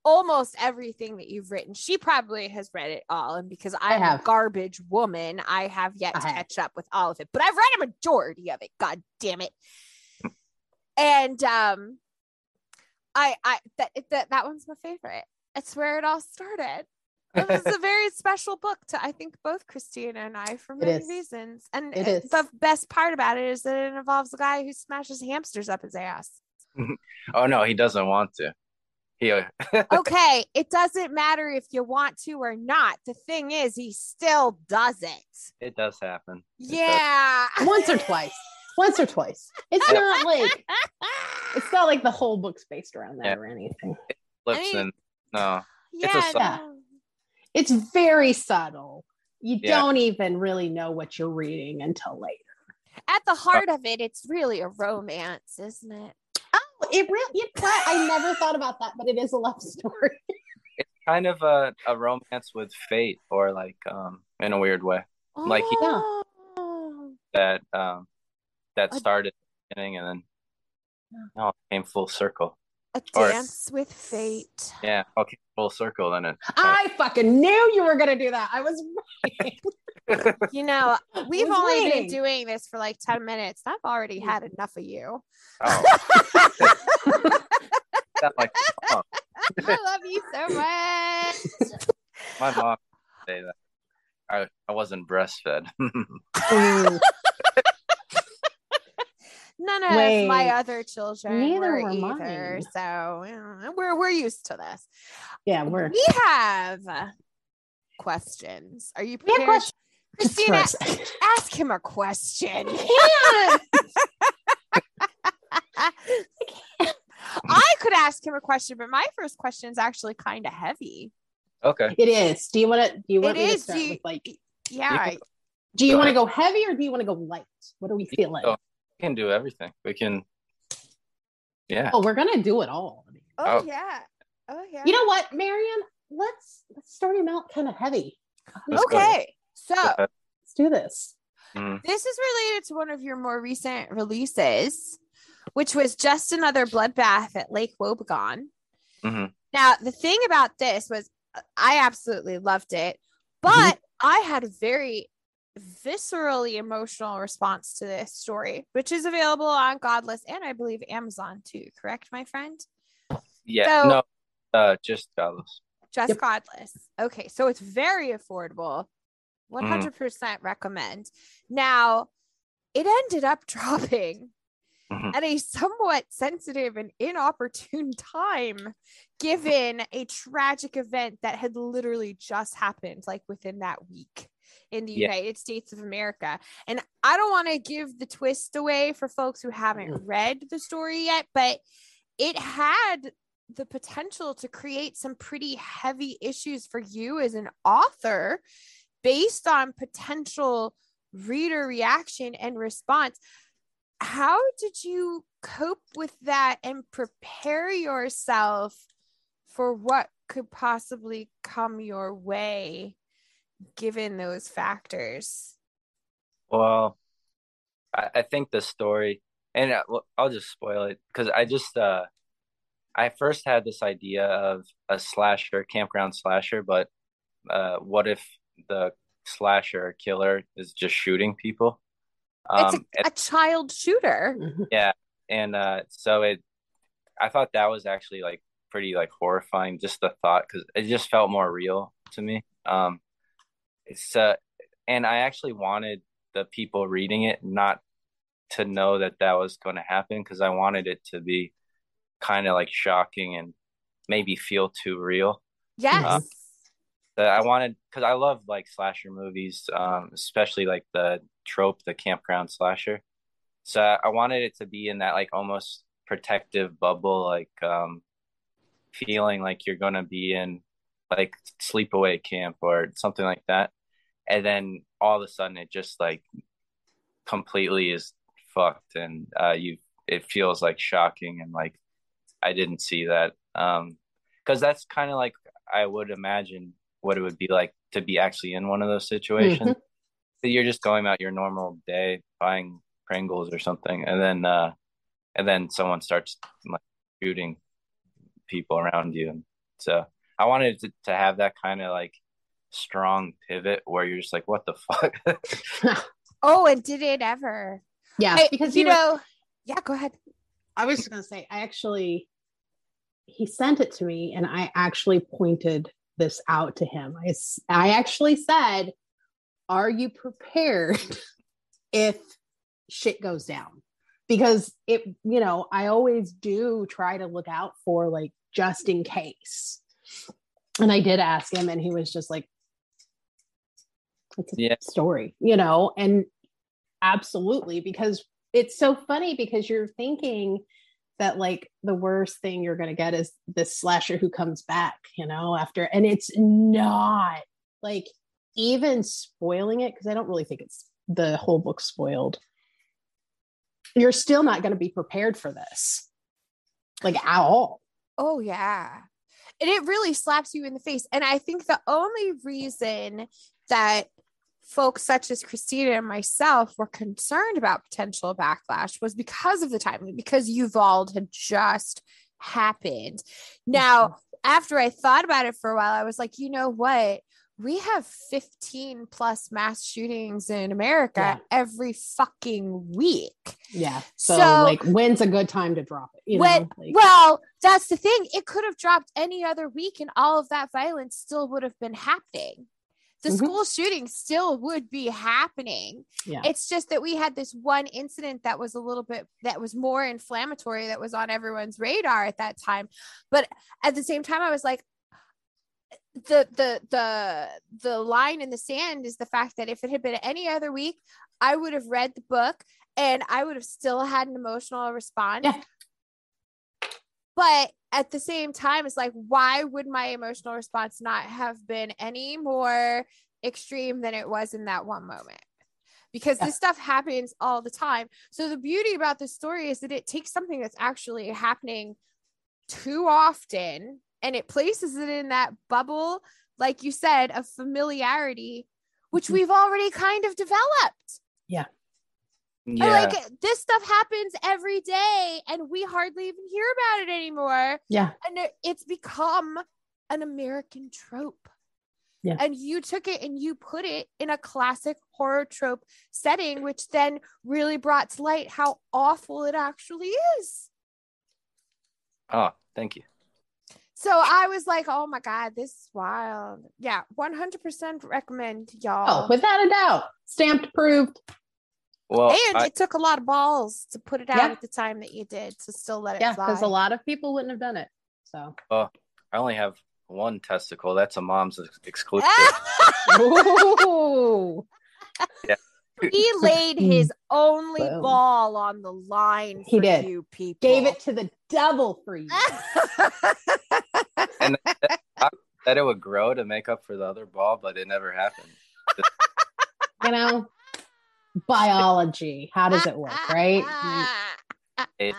almost everything that you've written. She probably has read it all. And because I'm a garbage woman, I have yet I to have. catch up with all of it. But I've read a majority of it. God damn it. and um I I that that that one's my favorite. It's where it all started. It was a very special book to I think both Christina and I for many is. reasons. And It uh, the best part about it is that it involves a guy who smashes hamsters up his ass. Oh no, he doesn't want to. He okay, it doesn't matter if you want to or not. The thing is, he still does it. it does happen. It does. Yeah. Once or twice. Once or twice. It's not like it's not like the whole book's based around that Yeah. or anything. Flips mean- and no. yeah, a sub- no. It's very subtle. You Yeah. don't even really know what you're reading until later. At the heart of it, it's really a romance, isn't it? Oh, it really. You know, I never thought about that, but it is a love story. It's kind of a, a romance with fate, or like um in a weird way Like he- Oh. that um that started at the beginning and then now it came full circle. A or- dance with fate. Yeah, okay, full circle. Then it. I fucking knew you were gonna do that. I was right. You know, we've was only been doing this for like 10 minutes. I've already had enough of you. Oh, that like oh, I love you so much. my mom say that I I wasn't breastfed. Ooh, None of Wait. my other children Neither were were either. mine. So you know, we're we're used to this. yeah, we're. We have questions. Are you We have prepared? questions. Christina, ask him a question. Can't. I could ask him a question, but my first question is actually kind of heavy. okay. It is. Do you want to? Do you want It me to start Do you- with like? Yeah, You can- Do you Go want to go heavy or do you want to go light? What are we feeling? Oh. We can do everything. We can. Yeah. Oh, we're gonna do it all. oh Oh. yeah, oh yeah. You know what, Marian? Let's let's start him out kind of heavy. Let's go. okay, so Let's do this. Mhm. this is related to one of your more recent releases, which was just another bloodbath at Lake Wobegon. Mhm. Now, the thing about this was I absolutely loved it, but I had a very viscerally emotional response to this story, which is available on Godless and I believe Amazon too. Correct, my friend? Yeah. So- no. Uh, just godless. Just Yep. Godless. Okay, so it's very affordable. 100% recommend. Now, it ended up dropping Mhm. at a somewhat sensitive and inopportune time, given a tragic event that had literally just happened, like within that week in the Yeah. United States of America. And I don't want to give the twist away for folks who haven't mm. read the story yet, but it had the potential to create some pretty heavy issues for you as an author based on potential reader reaction and response. How did you cope with that and prepare yourself for what could possibly come your way given those factors? Well, I, I think the story, and uh, I'll just spoil it because I just uh, I first had this idea of a slasher, campground slasher, but uh, what if the slasher or killer is just shooting people? It's Um, a, a child shooter. Yeah, and uh so it i thought that was actually like pretty like horrifying just the thought because it just felt more real to me um it's uh and i actually wanted the people reading it not to know that that was going to happen because i wanted it to be kind of like shocking and maybe feel too real Yes. that I wanted because I love like slasher movies, um, especially like the trope, the campground slasher. So I wanted it to be in that like almost protective bubble, like um, feeling like you're gonna be in like sleepaway camp or something like that, and then all of a sudden it just like completely is fucked, and uh, you it feels like shocking and like I didn't see that. Um, because that's kind of like I would imagine what it would be like to be actually in one of those situations. That You're just going about your normal day, buying Pringles or something, and then uh, and then someone starts like shooting people around you. And so I wanted to, to have that kind of like strong pivot where you're just like, what the fuck? Oh, and did it ever? yeah, I- because you you know, know, yeah, go ahead. I was just gonna say, I actually he sent it to me, and I actually pointed this out to him. I I actually said, "Are you prepared if shit goes down?" Because it, you know, I always do try to look out for like just in case. And I did ask him, and he was just like, "It's a Yeah. story," you know, and absolutely because it's so funny because you're thinking that like the worst thing you're going to get is this slasher who comes back you know after and it's not like even spoiling it because i don't really think it's the whole book spoiled you're still not going to be prepared for this like at all. Oh yeah. And it really slaps you in the face. And I think the only reason that folks such as Christina and myself were concerned about potential backlash was because of the timing, because Uvalde had just happened. Now, after I thought about it for a while, I was like, you know what? We have 15 plus mass shootings in America Yeah. every fucking week. Yeah. So, So- like when's a good time to drop it? You When- know? Like, Well, that's the thing. It could have dropped any other week and all of that violence still would have been happening. The Mhm. school shooting still would be happening. yeah. It's just that we had this one incident that was a little bit that was more inflammatory that was on everyone's radar at that time. But at the same time, I was like, the the the the line in the sand is the fact that if it had been any other week, I would have read the book and I would have still had an emotional response. Yeah. But at the same time, it's like, why would my emotional response not have been any more extreme than it was in that one moment? Because Yeah. this stuff happens all the time. So the beauty about this story is that it takes something that's actually happening too often and it places it in that bubble, like you said, of familiarity, which Mhm. we've already kind of developed. Yeah. Like this stuff happens every day and we hardly even hear about it anymore. yeah. And it's become an American trope. Yeah. And you took it and you put it in a classic horror trope setting, which then really brought to light how awful it actually is. oh, thank you. So I was like, oh my God, this is wild. Yeah, 100% recommend y'all. Oh, without a doubt. Stamped approved. Well, and I, it took a lot of balls to put it out Yeah. at the time that you did to still let it Yeah, fly. because a lot of people wouldn't have done it. So I only have one testicle. That's a mom's ex- exclusive. Ooh. he laid his only Boom. ball on the line for He did. you people. gave it to the devil for you. and that it would grow to make up for the other ball, but it never happened. you know, biology. How does it work, right? It-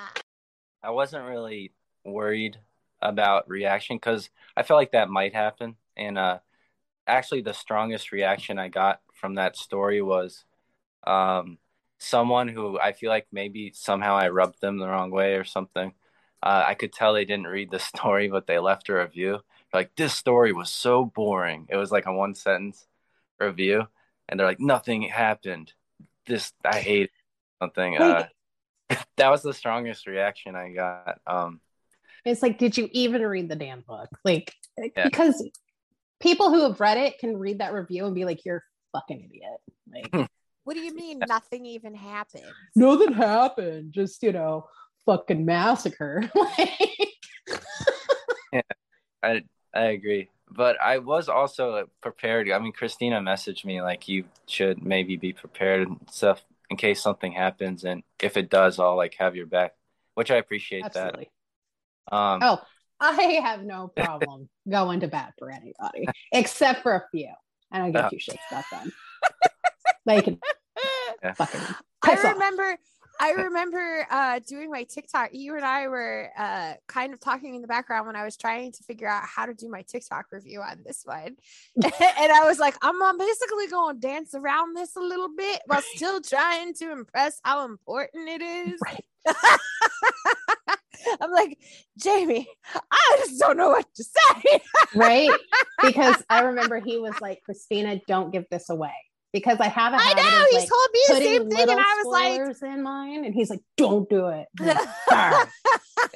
I wasn't really worried about reaction because I felt like that might happen. And uh, actually, the strongest reaction I got from that story was um, someone who I feel like maybe somehow I rubbed them the wrong way or something. Uh, I could tell they didn't read the story, but they left a review. Like, this story was so boring. It was like a one sentence review. And they're like, nothing happened. This, I hate something. Uh, that was the strongest reaction I got. Um, It's like, did you even read the damn book? Like, Yeah. because people who have read it can read that review and be like, "You're a fucking idiot." Like, what do you mean nothing even happened? nothing happened. Just you know, fucking massacre. Like, I I agree, but I was also prepared. I mean, Christina messaged me like you should maybe be prepared and stuff in case something happens, and if it does, I'll like have your back, which I appreciate absolutely. that. Um, Oh, I have no problem going to bat for anybody except for a few. And I don't give Oh. two shits about them. they can Yeah. fucking I remember. off. I remember uh doing my TikTok. You and I were uh kind of talking in the background when I was trying to figure out how to do my TikTok review on this one. and I was like, I'm basically going to dance around this a little bit while still trying to impress how important it is. Right. I'm like, Jamie, I just don't know what to say. right? Because I remember he was like, Christina, don't give this away. Because I have a I habit know of he's like told me the same thing, and I was like, spoilers in mine, and he's like, don't do it. I'm like,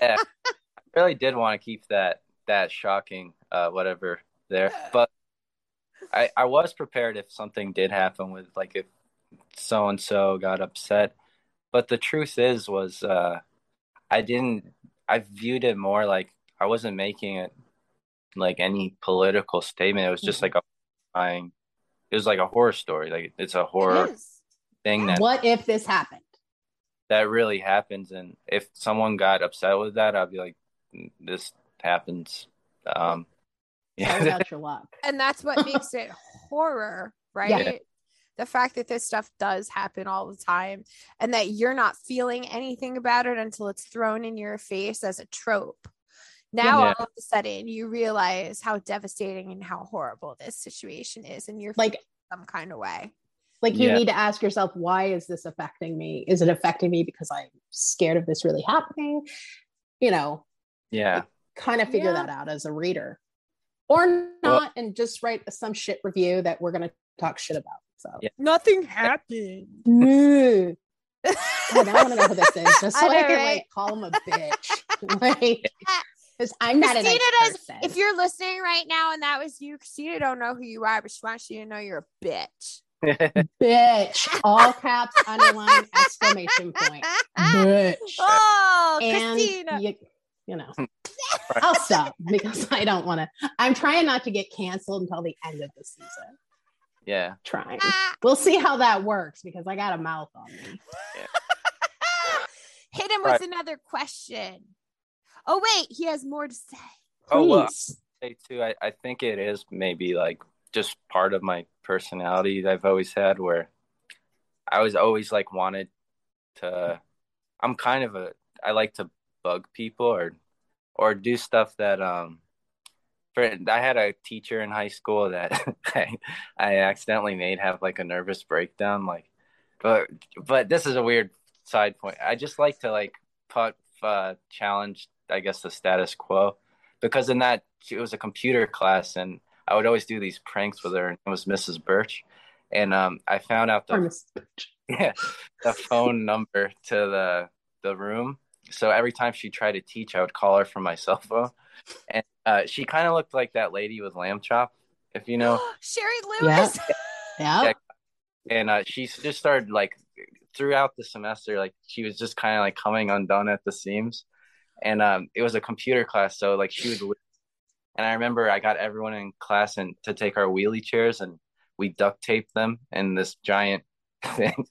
yeah, I really did want to keep that that shocking uh whatever there, but I I was prepared if something did happen with like if so and so got upset, but the truth is was uh I didn't I viewed it more like I wasn't making it like any political statement. It was just like a buying. It was like a horror story. Like it's a horror It is. thing that what if this happened? that really happens and if someone got upset with that i'd be like "Mm, this happens um Sorry yeah about your luck. and that's what makes it horror right Yeah. the fact that this stuff does happen all the time and that you're not feeling anything about it until it's thrown in your face as a trope. Now Yeah. all of a sudden you realize how devastating and how horrible this situation is and you're Like some kind of way. like you Yeah. need to ask yourself why is this affecting me is it affecting me because i'm scared of this really happening you know Yeah. kind of figure Yeah. that out as a reader or not and just write some shit review that we're going to talk shit about so Yeah. Nothing happened. God, I want to know who this is just so I I, can right? like call him a bitch like because i'm not a nice Christina does- person If you're listening right now and that was you, Christina don't know who you are, but she wants you to know you're a bitch. bitch all caps underline exclamation point bitch Oh, and Christina. you, you know hmm. i'll stop because i don't want to i'm trying not to get canceled until the end of the season yeah. trying we'll see how that works because i got a mouth on me Hit him Right. with another question. Oh, wait, he has more to say. Oh well, Please. say too. I, I think it is maybe like just part of my personality that I've always had where I was always like wanted to I'm kind of a I like to bug people or or do stuff that um for I had a teacher in high school that I, I accidentally made have like a nervous breakdown like but but this is a weird side point. I just like to like put uh challenge I guess the status quo because in that it was a computer class and I would always do these pranks with her and it was Mrs. Birch and um I found out the yeah, the phone number to the the room. So every time she tried to teach, I would call her from my cell phone, and uh, she kind of looked like that lady with lamb chop, if you know. Shari Yeah. Lewis. yeah Yeah. And uh, she just started like throughout the semester, like she was just kind of like coming undone at the seams, and um, it was a computer class, so like she would. And I remember I got everyone in class and to take our wheelie chairs and we duct taped them in this giant thing.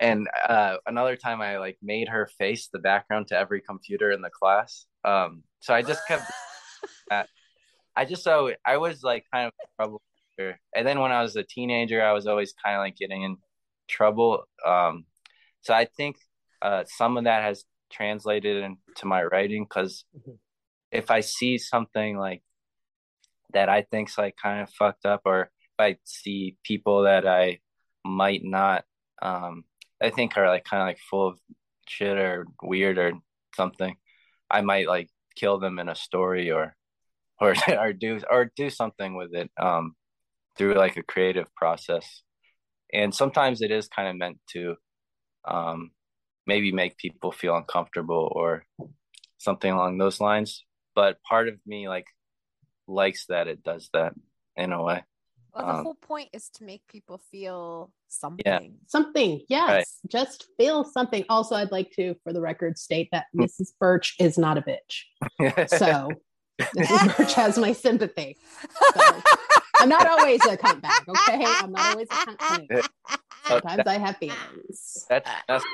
And uh, another time I like made her face the background to every computer in the class. Um, so I just kept I just so I was like kind of trouble. And then when I was a teenager, I was always kind of like getting in trouble. Um, so I think uh, some of that has translated into my writing because Mhm. if I see something like that I think's like kind of fucked up, or if I see people that I might not, um, I think are like kind of like full of shit or weird or something, I might like kill them in a story or or or do or do something with it um through like a creative process and sometimes it is kind of meant to um maybe make people feel uncomfortable or something along those lines. But part of me like likes that it does that in a way. Well, the Um, whole point is to make people feel something. Yeah. something. Yes. Right. just feel something. Also i'd like to for the record state that mrs birch is not a bitch. So mrs birch has my sympathy. So, i'm not always a cunt bag okay? I'm not always a cunt queen. sometimes i have feelings. That's, that's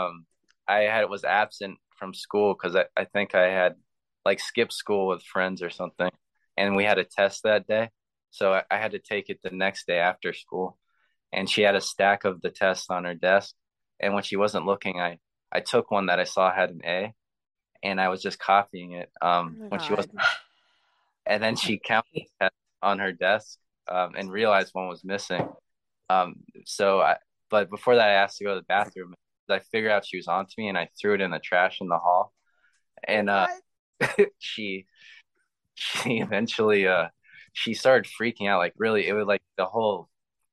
um i had it was absent from school because I, I think i had like skipped school with friends or something and we had a test that day. So I, I had to take it the next day after school and she had a stack of the tests on her desk and when she wasn't looking i i took one that i saw had an a and i was just copying it um Oh when she wasn't and then she counted the tests on her desk um, and realized one was missing. Um so i but before that i asked to go to the bathroom I figured out she was onto me and I threw it in the trash in the hall. And uh she she eventually uh she started freaking out like really it was like the whole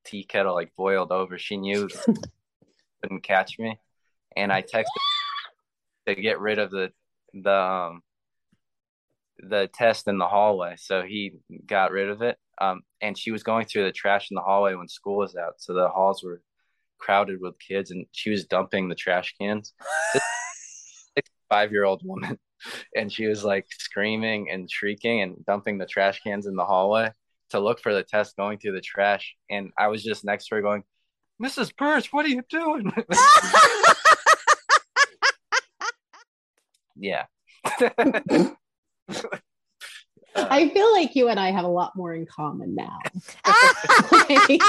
tea kettle like boiled over. She knew couldn't catch me. And I texted to get rid of the the um the test in the hallway. So he got rid of it. Um and she was going through the trash in the hallway when school was out. So the halls were crowded with kids and she was dumping the trash cans. Five year old woman. And she was like screaming and shrieking and dumping the trash cans in the hallway to look for the test going through the trash. And I was just next to her going, Mrs. Birch, what are you doing? yeah. I feel like you and I have a lot more in common now. like,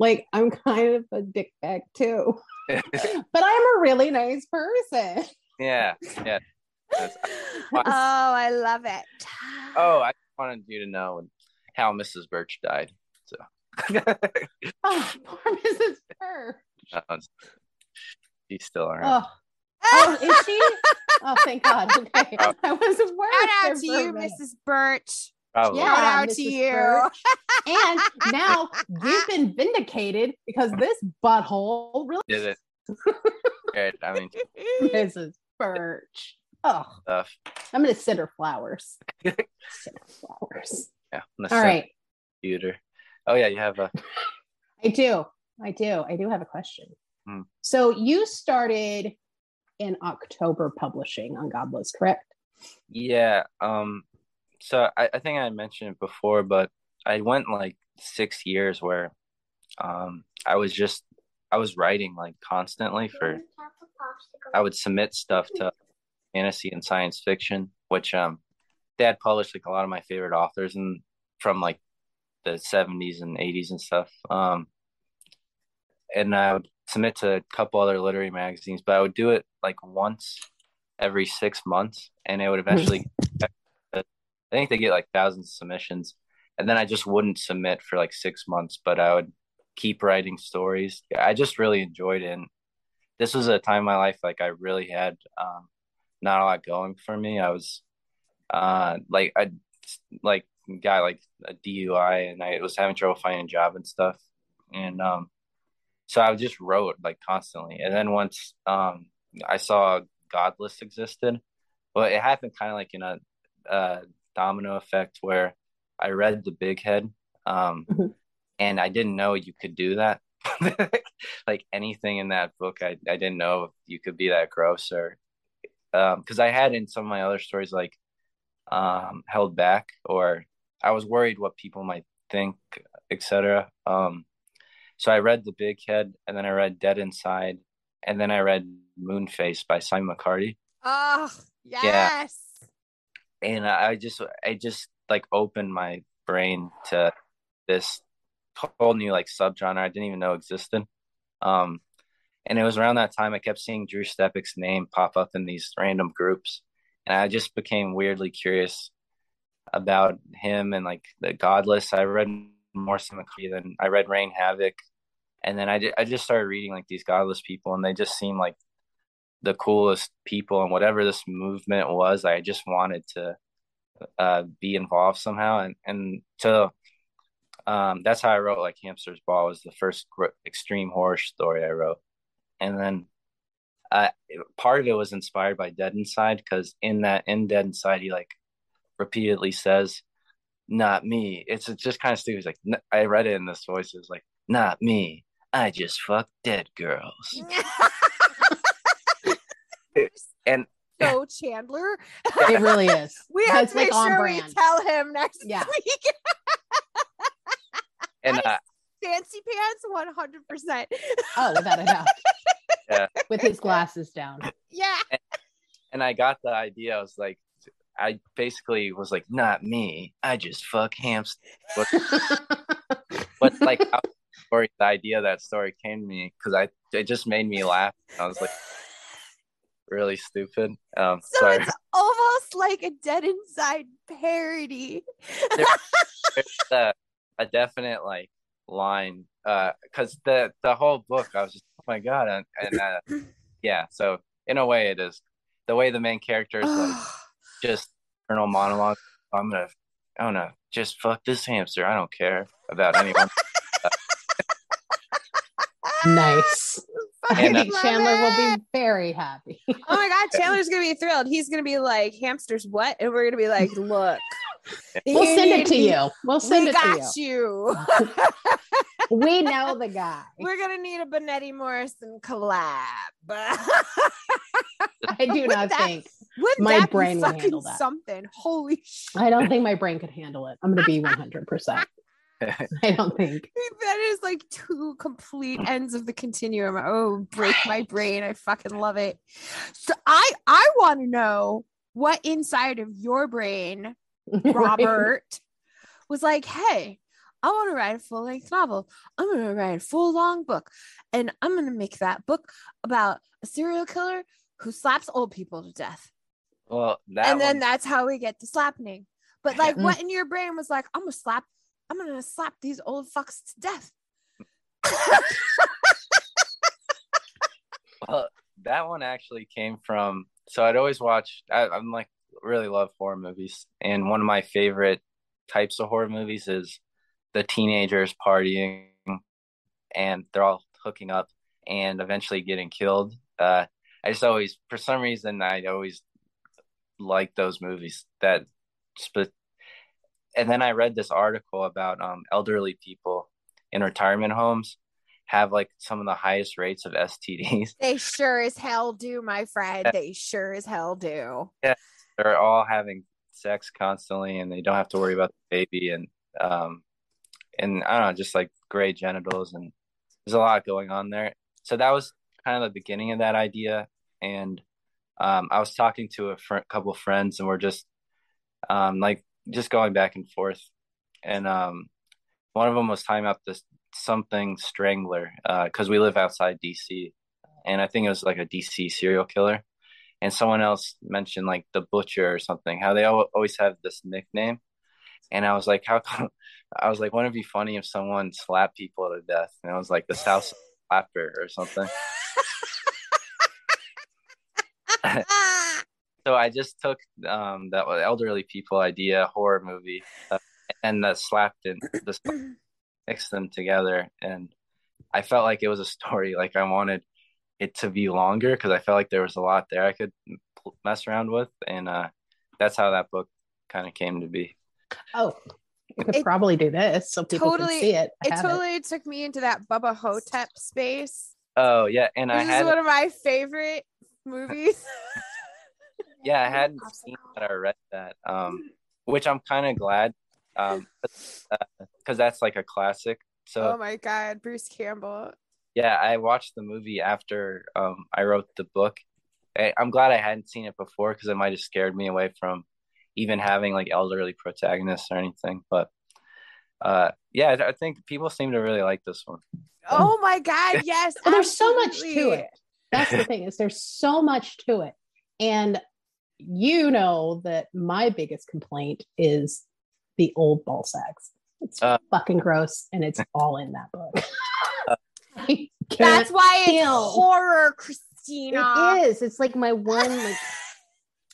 like I'm kind of a dick bag too, but I'm a really nice person. yeah, yeah. That's- oh, I love it. oh, I wanted you to know how Mrs. Birch died. So Oh, poor Mrs. Birch. uh, she's still around. Oh, oh, is she? Oh, thank God. Okay, Oh. I was worried. Shout there out to for you. Mrs. Birch. Probably. Shout out to you. And now you've been vindicated because this butthole really Did it. Right. I mean, Mrs. Birch. Oh, stuff. I'm gonna send her flowers. send her flowers. Yeah. on the All. Computer. Oh yeah, you have a. I do. I do. I do have a question. Hmm. So you started in October publishing on Godless, correct? Yeah. Um. So I, I think I mentioned it before, but I went like six years where, um, I was just I was writing like constantly for. I would submit stuff to fantasy and science fiction, which um, Dad published like a lot of my favorite authors and from like the seventies and eighties and stuff. Um, and I would submit to a couple other literary magazines, but I would do it like once every six months, and it would eventually. I think they get like thousands of submissions, and then I just wouldn't submit for like six months, but I would keep writing stories. I just really enjoyed it. And this was a time in my life like I really had um, not a lot going for me. I was uh, like I like got like a DUI, and I was having trouble finding a job and stuff, and um, so I just wrote like constantly. And then once um, I saw Godless existed, but it happened kind of like in a uh, domino effect where I read The Big Head, um, Mhm. and I didn't know you could do that. like anything in that book, I, I didn't know you could be that gross or because I had in some of my other stories like um, held back or I was worried what people might think, etc. Um, so I read The Big Head, and then I read Dead Inside, and then I read Moonface by Simon McCarty Oh, yes. And I just I just like opened my brain to this whole new like subgenre I didn't even know existed. Um, and it was around that time I kept seeing Drew Stepek's name pop up in these random groups, and I just became weirdly curious about him and like the Godless. I read more Simicry than I read Rain Havoc, and then I I just started reading like these Godless people, and they just seemed like the coolest people and whatever this movement was i just wanted to uh, be involved somehow. And and so um, that's how i wrote like hamster's ball was the first extreme horror story i wrote. And then part of it was inspired by dead inside because in that in dead inside he like repeatedly says not me. It's, it's just kind of stupid. He's like i read it in this voice. It was like not me. I just fuck dead girls and so Chandler. It really is. We have That's to make like on sure we tell him next Yeah. week. and uh, Fancy pants, one hundred percent. Oh, without a doubt. Yeah. With his glasses down. Yeah. and I got the idea. I was like, I basically was like, not me. I just fuck hamster. But, but like, how story, the idea of that story came to me because I it just made me laugh. I was like, really stupid. Um, So sorry. it's almost like a dead inside parody. There's a, a definite like line because the the whole book I was just oh my god and, and uh, yeah so in a way it is the way the main character is like just internal monologue I'm gonna I'm gonna just fuck this hamster I don't care about anyone nice. I And, uh, think Chandler will be very happy. Oh my god, Chandler's gonna be thrilled. He's gonna be like, hamsters what? And we're gonna be like, look. We'll you send it to you. We'll send We it to you. you. We know the guy. We're gonna need a Benetti Morrison collab. I do not that- think. Wouldn't My that be brain would handle that. something? Holy shit. I don't think my brain could handle it. I'm going to be 100%. I don't think. That is like two complete ends of the continuum. Oh, break my brain. I fucking love it. So I I want to know what inside of your brain, Right. Robert, was like, hey, I want to write a full length novel. I'm going to write a full long book. And I'm going to make that book about a serial killer who slaps old people to death. Well, that and then one- that's how we get to slapping. But like, Mm. what in your brain was like, I'm going to slap, I'm to slap these old fucks to death. Well, that one actually came from. So I'd always watch. I, I'm like really love horror movies, and one of my favorite types of horror movies is the teenagers partying, and they're all hooking up and eventually getting killed. Uh, I just always, for some reason, I always like those movies. That, sp- and then I read this article about um elderly people in retirement homes have like some of the highest rates of STDs. they sure as hell do, my friend. They sure as hell do. Yeah, they're all having sex constantly and they don't have to worry about the baby and um and I don't know, just like gray genitals and there's a lot going on there. So that was kind of the beginning of that idea. And um I was talking to a fr- couple friends and we're just um like just going back and forth. And um one of them was talking about this something strangler because we live outside DC and I think it was like a DC serial killer. And someone else mentioned like the butcher or something how they always have this nickname. And i was like how come i was like wouldn't it be funny if someone slapped people to death? And i was like the south slapper or something so i just took um that elderly people idea horror movie uh, and the slapped and just mixed them together and i felt like it was a story like i wanted it to be longer because I felt like there was a lot there I could pl- mess around with, and uh, that's how that book kind of came to be. Oh, you could It probably do this so people totally- can see it. I it have totally took me into that Bubba Ho-Tep space. Oh yeah, and I This is had one of my favorite movies. yeah I hadn't seen that or read that, um, which I'm kind of glad, um, because that's like a classic. So oh my god, Bruce Campbell. yeah, I watched the movie after um, I wrote the book. I, I'm glad I hadn't seen it before because it might have scared me away from even having like elderly protagonists or anything. But uh, yeah, I, I think people seem to really like this one. Oh my god, yes. Well, there's so much to it. That's the thing is there's so much to it. And you know that my biggest complaint is the old ball sacks. It's Uh. fucking gross and it's all in that book. That's why it's Deal. horror, Christina. it is. It's like my one like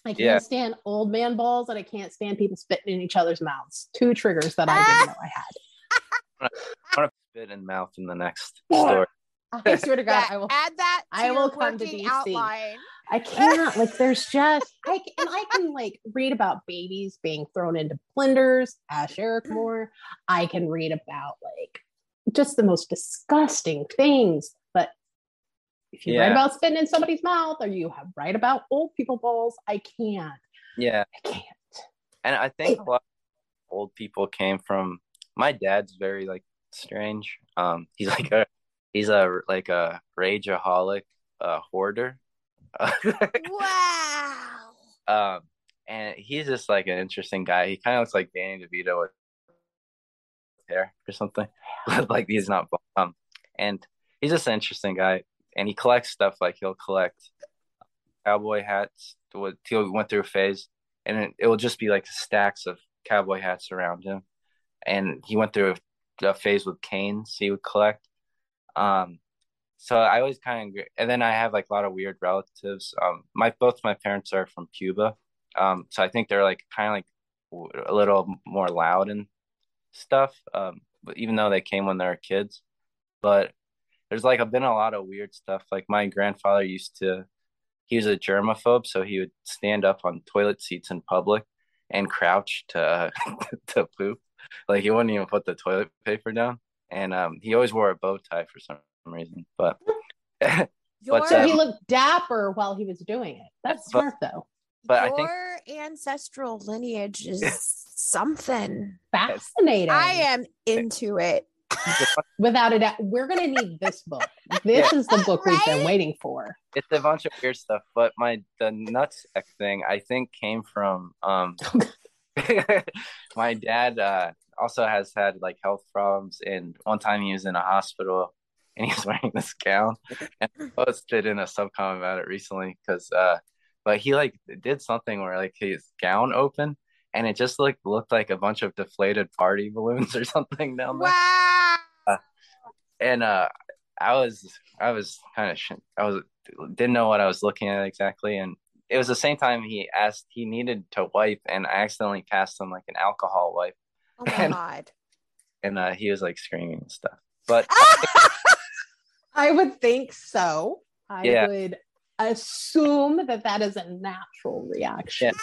I can't Yeah. stand old man balls and I can't stand people spitting in each other's mouths. Two triggers that I didn't know I had. I want to spit in mouth in the next story. I swear to God, Yeah, I will add that to I your will come to working DC. outline. I can't. Like, there's just I and I can like read about babies being thrown into blenders. Ash Ericmore. I can read about like just the most disgusting things. But if you write about spitting in somebody's mouth, or you have write about old people balls, I can't. Yeah, I can't. and I think a lot of old people came from. My dad's very like strange. Um, he's like a he's a like a rageaholic, uh, hoarder. Wow. um, and he's just like an interesting guy. He kind of looks like Danny DeVito with hair or something, like he's not um, and he's just an interesting guy. And he collects stuff like he'll collect cowboy hats. He went through a phase, and it, it will just be like stacks of cowboy hats around him. And he went through a, a phase with canes he would collect. Um, so I always kind of, and then I have like a lot of weird relatives. Um, my both my parents are from Cuba, um, so I think they're like kind of like a little more loud and stuff. Um, but even though they came when they were kids, but there's like been a lot of weird stuff. Like my grandfather used to, he was a germaphobe, so he would stand up on toilet seats in public and crouch to to poop. Like he wouldn't even put the toilet paper down, and um, he always wore a bow tie for some reason. But Your, So uh, he looked dapper while he was doing it. That's But- smart though. but I your think- ancestral lineage is something. Fascinating. I am into it. Without a doubt, we're gonna need this book. This is the book we've been waiting for. it's a bunch of weird stuff. But my the nutsack thing I think came from um my dad uh also has had like health problems and one time he was in a hospital and he was wearing this gown. And I posted in a subcom about it recently because uh but he like did something where like his gown open and it just like looked like a bunch of deflated party balloons or something down there. Wow. and uh i was i was kind of sh- i was didn't know what i was looking at exactly. And it was the same time he asked he needed to wipe and i accidentally passed him like an alcohol wipe. Oh my And- god. and uh he was like screaming and stuff. But I would think so. I Yeah. would assume that that is a natural reaction.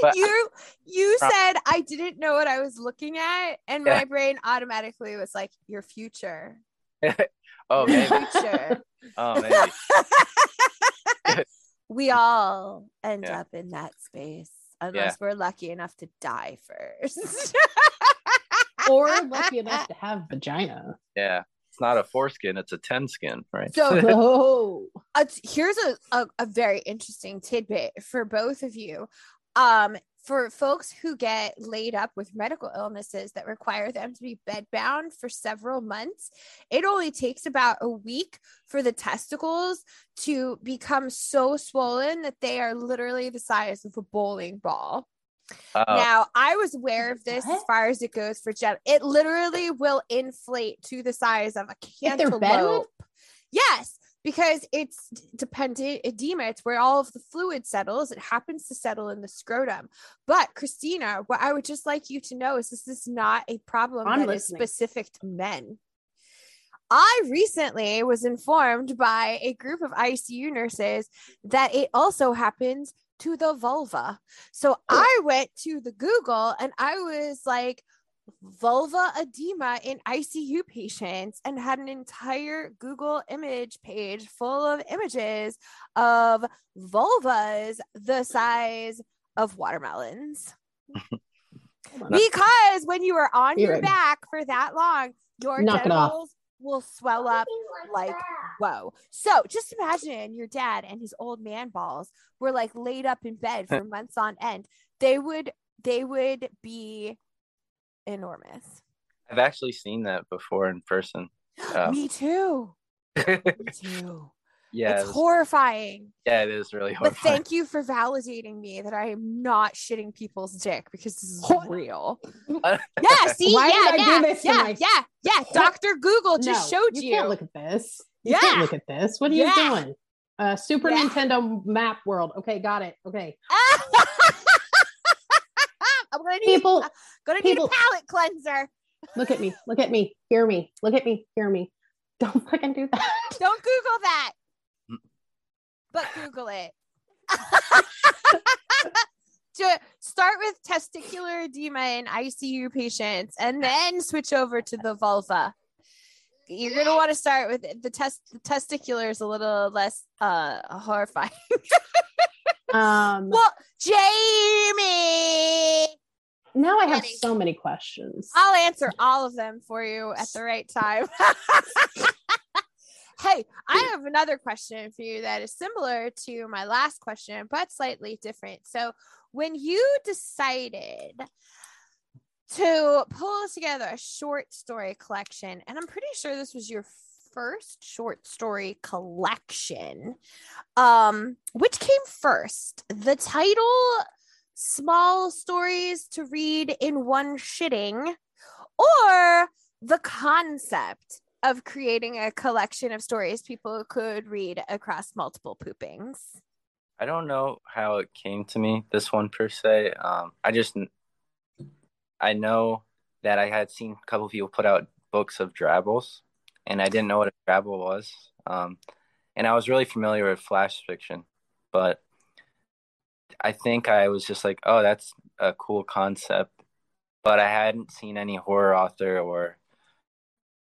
But- you you Pro- said I didn't know what I was looking at, and Yeah. my brain automatically was like, "Your future, oh maybe future." oh maybe we all end Yeah. up in that space unless we're lucky enough to die first. or lucky enough to have vagina. yeah it's not a foreskin it's a ten skin right So- Oh, here's a, a, a very interesting tidbit for both of you. Um, for folks who get laid up with medical illnesses that require them to be bedbound for several months, it only takes about a week for the testicles to become so swollen that they are literally the size of a bowling ball. Oh Now, I was aware of this as far as it goes for gen. It literally will inflate to the size of a If cantaloupe. Yes, because it's dependent edema. It's where all of the fluid settles. It happens to settle in the scrotum. But Christina, what I would just like you to know is this is not a problem I'm that is listening. specific to men. I recently was informed by a group of ICU nurses that it also happens to the vulva. So oh. I went to the Google and I was like, vulva edema in ICU patients and had an entire Google image page full of images of vulvas the size of watermelons. Because when you are on You're your right. back for that long, your Knock it off. genitals will swell up like whoa. So just imagine your dad and his old man balls were like laid up in bed for months on end. They would they would be enormous. i've actually seen that before in person um, Me too. Me too. Yeah it's it was- horrifying. yeah it is really horrifying. But horrifying thank you for validating me that I am not shitting people's dick because this is What? real. Yeah, see, Why yeah, did yeah, yeah, my- yeah, yeah. Doctor Google just No, showed you. you. can't look at this. You Yeah. can't look at this. What are you Yeah. doing? Uh, Super Yeah. Nintendo Map World. Okay, got it. Okay, I'm gonna need, people, gonna people- need a palate cleanser. look at me. Look at me. Hear me. Look at me. Hear me. Don't fucking do that. Don't Google that. But Google it. to start with testicular edema in ICU patients and then switch over to the vulva. You're gonna want to start with it. the test. The testicular is a little less uh horrifying. Um, well, Jamie, now I have so many questions. I'll answer all of them for you at the right time. Hey, I have another question for you that is similar to my last question, but slightly different. So, when you decided to pull together a short story collection, and I'm pretty sure this was your first short story collection, um, which came first? The title small stories to read in one shitting or the concept of creating a collection of stories people could read across multiple poopings. I don't know how it came to me, this one per se. Um, I just, I know that I had seen a couple people put out books of drabbles, and I didn't know what a drabble was. Um, and I was really familiar with flash fiction, but I think I was just like, oh, that's a cool concept. But I hadn't seen any horror author, or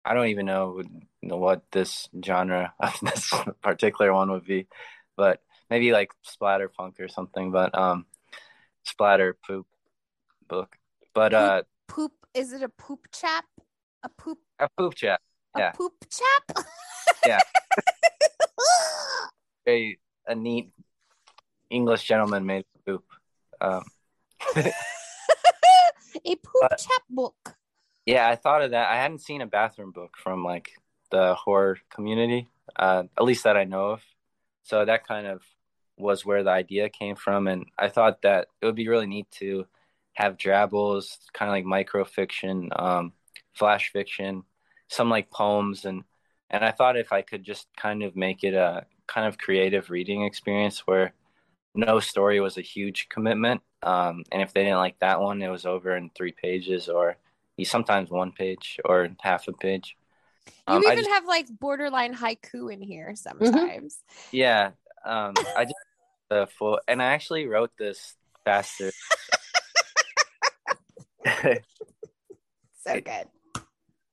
I don't even know, what this genre of this particular one would be. But maybe like splatter punk or something, but um splatter poop book. But uh Poop is it a poop chap? A poop A poop chat. a poop chap. Yeah. A a neat English gentleman made poop. Um, a poop But- chap book. Yeah, I thought of that. I hadn't seen a bathroom book from like the horror community, uh, at least that I know of. So that kind of was where the idea came from, and I thought that it would be really neat to have drabbles, kind of like microfiction, um, flash fiction, some like poems, and and I thought if I could just kind of make it a kind of creative reading experience where no story was a huge commitment, um, and if they didn't like that one, it was over in three pages or sometimes one page or half a page. You Um, I even just- have like borderline haiku in here sometimes. Yeah. Um, I just the full, and I actually wrote this faster. So good.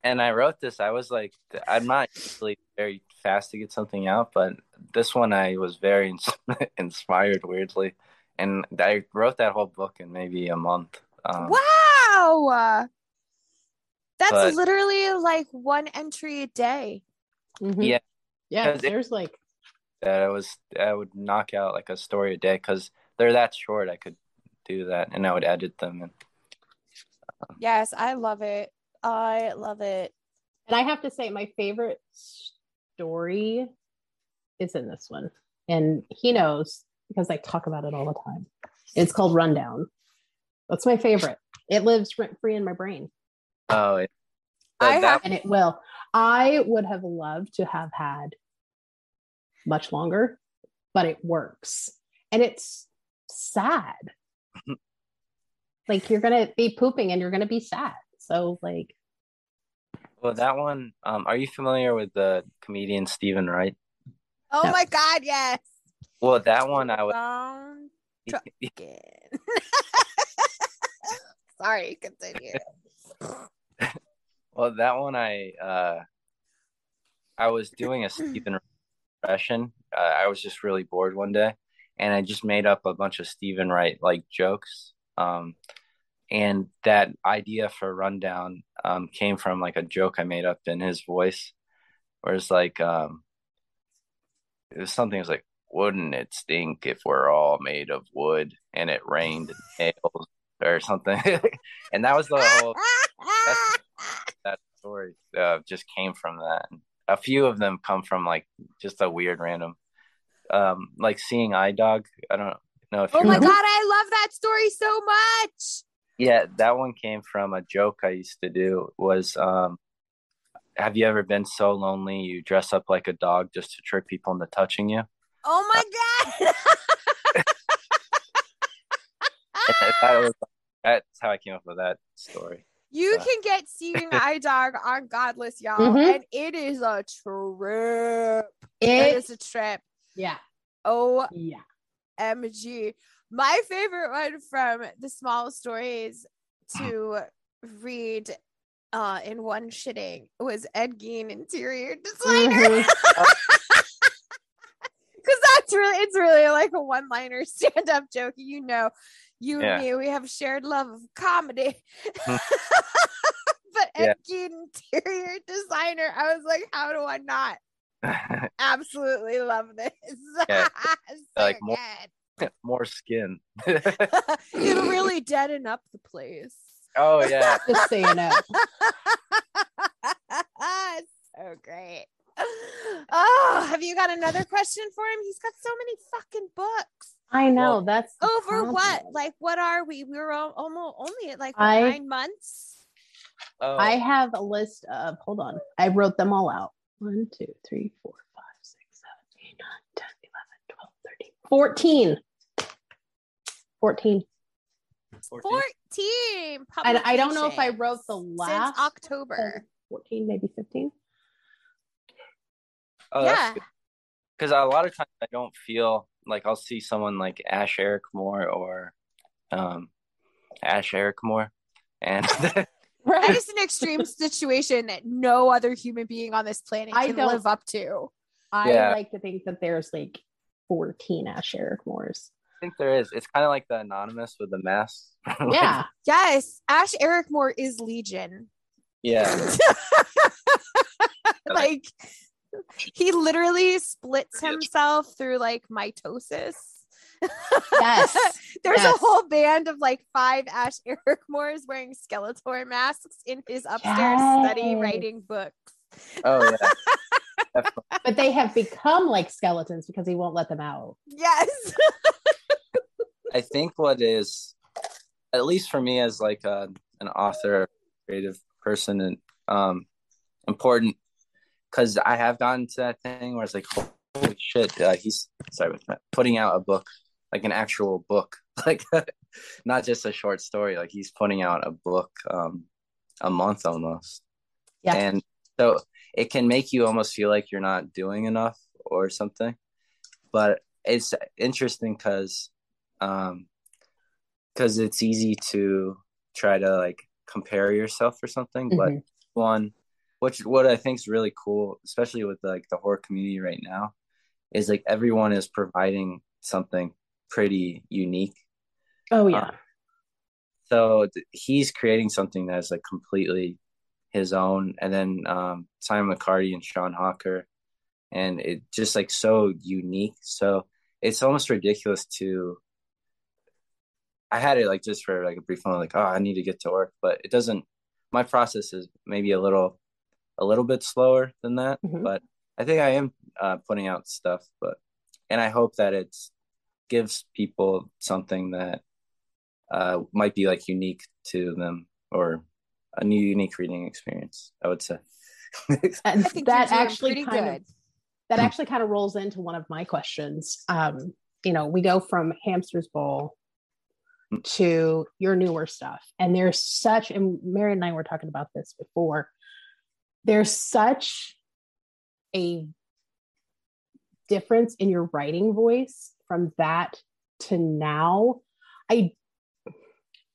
and I wrote this. I was like, I'm not usually very fast to get something out, but this one I was very ins- inspired weirdly, and I wrote that whole book in maybe a month. Um, wow. That's but- literally like one entry a day. Mhm. Yeah. Yeah. Because it- There's like, That I was, I would knock out like a story a day because they're that short. I could do that, and I would edit them. And Yes, I love it. I love it. and I have to say, my favorite story is in this one. And he knows because I talk about it all the time. It's called Rundown. That's my favorite. It lives rent free in my brain. Oh, it, I that- have- and it will. I would have loved to have had much longer, but it works. And it's sad. like you're going to be pooping and you're going to be sad. So, like, Well, that one. Um, are you familiar with the comedian Steven Wright? Oh No. my god, yes. Well, that one I was. Down. Sorry, continue. Well, that one I uh, I was doing a Steven impression. Uh, I was just really bored one day, and I just made up a bunch of Steven Wright like jokes. Um, and that idea for rundown um, came from like a joke I made up in his voice, where it's like um, it was something. It was like, "Wouldn't it stink if we're all made of wood and it rained nails or something?" and that was the whole that story uh, just came from that. A few of them come from like just a weird random, um, like seeing eye dog. I don't know if oh you my god, I love that story so much. Yeah, that one came from a joke I used to do. Was um, have you ever been so lonely you dress up like a dog just to trick people into touching you? Oh my god. And that- that was- that's how I came up with that story. You can get seeing eye dog on Godless, y'all, Mhm. and it is a trip. It it, is a trip. yeah, Oh, yeah. MG. My favorite one from the small stories to read uh in one shitting was Ed Gein interior designer. Mhm. Because that's really it's really like a one-liner stand-up joke. You know, you Yeah. and me, we have a shared love of comedy. Hmm. but Yeah. Ed interior designer, I was like, how do I not absolutely love this? Yeah. so Like more- good. More skin. It'll really deaden up the place. oh yeah. Just so you know. so great. Oh, have you got another question for him? He's got so many fucking books. I know Well, that's the Over what? Like, what are we? We were al- almost only at like what, I- nine months. Oh, I have a list of, hold on, I wrote them all out. One, two, three, four, five, six, seven, eight, nine, 10, 11, 12, 13. 14. 14. 14 And I don't know if I wrote the last since October. 14, maybe 15. Oh, yeah. Because a lot of times I don't feel like I'll see someone like Ash Eric Moore or um, Ash Ericmore, and That is an extreme situation that no other human being on this planet I can don't- live up to. I Yeah. like to think that there's like 14 Ash Ericmores. I think there is. It's kind of like the anonymous with the mask. Like, Yeah. Yes, Ash Ericmore is Legion. Yeah. like he literally splits himself through like mitosis. Yes. There's Yes. a whole band of like five Ash Ericmores wearing Skeletor masks in his upstairs study writing books. Oh yeah. But they have become like skeletons because he won't let them out. Yes. I think what is, at least for me as like a, an author, creative person, and um, important because I have gotten to that thing where it's like, holy shit, uh, he's sorry, with that, putting out a book, like an actual book, like not just a short story. Like he's putting out a book um, a month almost, Yeah. and so it can make you almost feel like you're not doing enough or something. But it's interesting because um because it's easy to try to like compare yourself or something but Mhm. one which what i think is really cool especially with like the horror community right now is like everyone is providing something pretty unique Oh yeah. so th- he's creating something that's like completely his own and then um simon mccarty and sean hawker and it just like so unique so it's almost ridiculous to i had it like just for like a brief moment like oh i need to get to work but it doesn't my process is maybe a little a little bit slower than that Mhm. but i think i am uh, putting out stuff but and i hope that it gives people something that uh, might be like unique to them or a new unique reading experience i would say I think that actually kind good. of that actually kind of rolls into one of my questions. Um, you know, we go from Hamster's Ball to your newer stuff, and there's such, and Mary and I were talking about this before. There's such a difference in your writing voice from that to now. I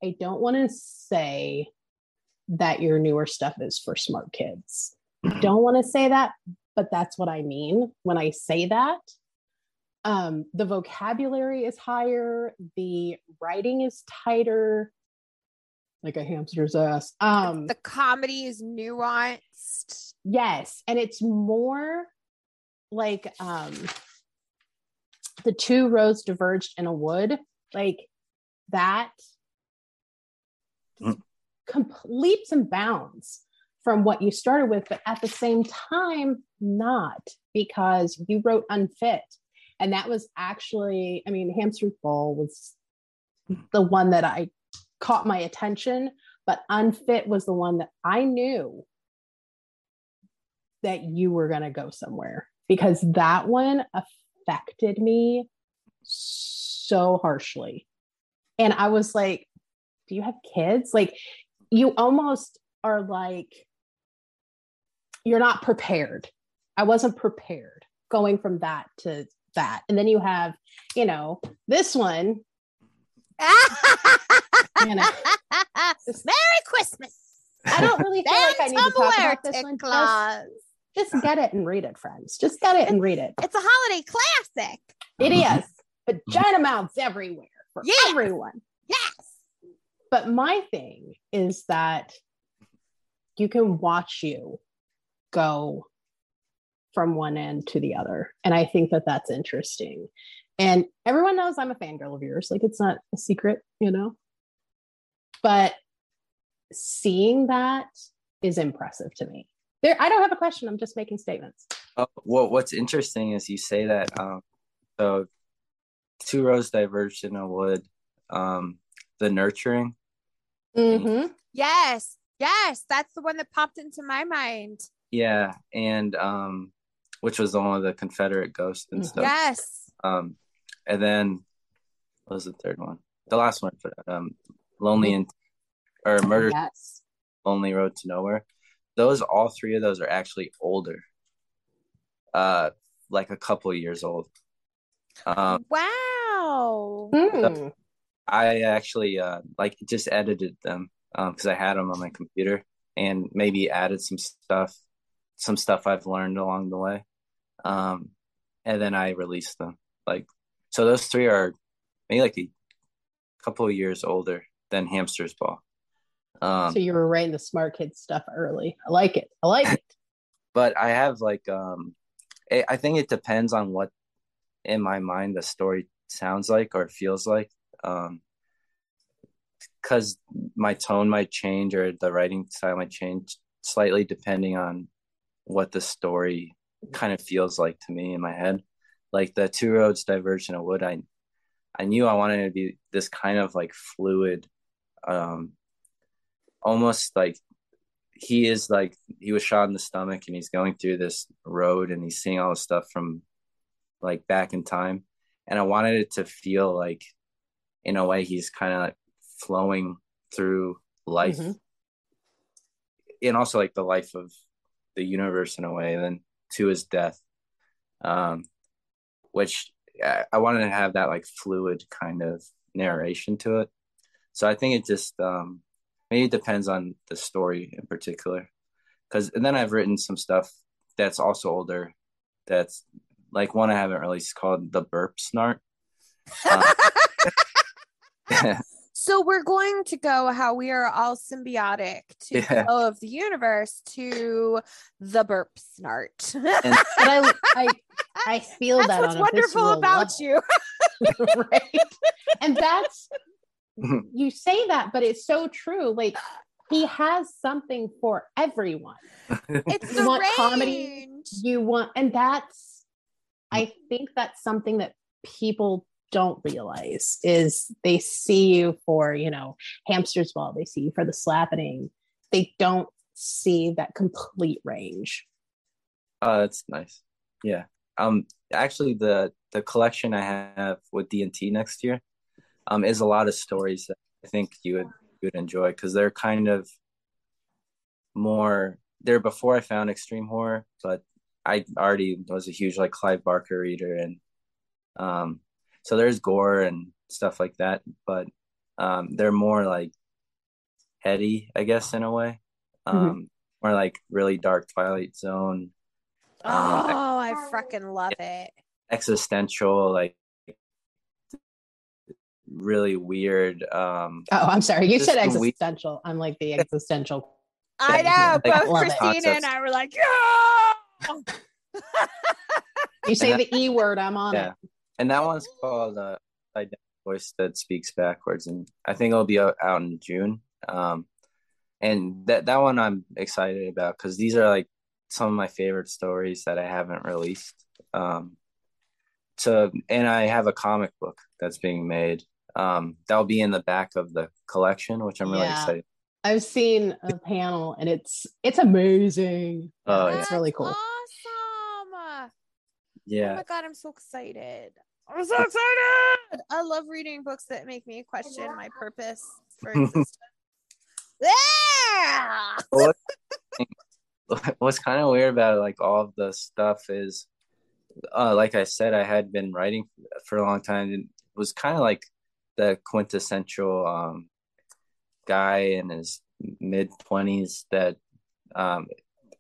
I don't want to say that your newer stuff is for smart kids don't want to say that, but that's what I mean when I say that. Um, the vocabulary is higher, the writing is tighter, like a hamster's ass. Um, the comedy is nuanced. yes, and it's more like um, the two roads diverged in a wood, like that. Mm. Com- leaps and bounds from what you started with, but at the same time, not because you wrote Unfit. And that was actually, I mean, Hamster's Ball was the one that I caught my attention, but Unfit was the one that I knew that you were going to go somewhere because that one affected me so harshly. And I was like, do you have kids? Like, you almost are like, you're not prepared. I wasn't prepared going from that to that. And then you have, you know, this one, Merry Christmas. I don't really feel like I need to talk about this one. Just, Claus. just get it and read it, friends. Just get it and read it. It's a holiday classic. It is. Vagina mouths everywhere for Yeah. everyone. Yes. But my thing is that you can watch you go from one end to the other. And I think that that's interesting. And everyone knows I'm a fangirl of yours. Like it's not a secret, you know? But seeing that is impressive to me. There, I don't have a question. I'm just making statements. Oh, well, what's interesting is you say that. Um, so, two rows diverged in a wood. Um, the nurturing. Mm-hmm. Yes. Yes. That's the one that popped into my mind. Yeah, and um, which was the one with the Confederate ghost and Mhm. stuff. Yes. Um, and then what was the third one? The last one, um, Lonely and or Murder Yes. Lonely Road to Nowhere. Those all three of those are actually older. Uh, like a couple years old. Um, wow. Hmm. I actually uh like just edited them um because I had them on my computer and maybe added some stuff, some stuff I've learned along the way. Um, and then I released them. Like, so those three are maybe like a couple of years older than Hamster's Ball. Um, so you were writing the smart kid stuff early. I like it. I like it. but I have like um, I I think it depends on what in my mind the story sounds like or feels like. Um, because my tone might change or the writing style might change slightly depending on what the story kind of feels like to me in my head. Like the two roads diverge in a wood, I I knew I wanted it to be this kind of like fluid, um, almost like he is like he was shot in the stomach and he's going through this road and he's seeing all the stuff from like back in time, and I wanted it to feel like, in a way, he's kind of like flowing through life, Mhm. and also like the life of the universe in a way, and then to his death, um, which I, I wanted to have that like fluid kind of narration to it. So I think it just um, maybe it depends on the story in particular, because and then I've written some stuff that's also older, that's like one I haven't released called the Burp Snart. Um, So we're going to go how we are all symbiotic to the flow of the universe to the burp snart. and But I I I feel That's that what's on wonderful about level. you. right? And that's you say that, but it's so true. Like he has something for everyone. It's You the want comedy? You want, and that's, I think that's something that people don't realize is they see you for, you know, hamster's ball. They see you for the slapping. They don't see that complete range. Oh, that's nice. Yeah. Um actually the the collection I have with D&T next year um is a lot of stories that I think you would you would enjoy because they're kind of more they're before I found extreme horror, but I already was a huge like Clive Barker reader and um so there's gore and stuff like that, but um they're more like heady, I guess in a way. Um more like really dark Twilight Zone Oh, Um, I freaking love it. existential like really weird um Oh, I'm sorry. You said the we- existential. I'm like the existential. I know. Like, Both love it. Christina and I were like, yeah. You say the E word, I'm on Yeah. it. and that one's called uh Identical voice that speaks backwards and i think it'll be out, out in june um and that that one i'm excited about because these are like some of my favorite stories that i haven't released um so and i have a comic book that's being made um that'll be in the back of the collection which i'm really Yeah. excited I've seen a panel and it's it's amazing. Oh, it's really cool. Awesome. Yeah. Oh yeah my god, I'm so excited. I'm so excited. I love reading books that make me question my purpose for existence. yeah. what, what's kind of weird about it, like all of the stuff is uh like i said i had been writing for a long time and was kind of like the quintessential um guy in his mid 20s that um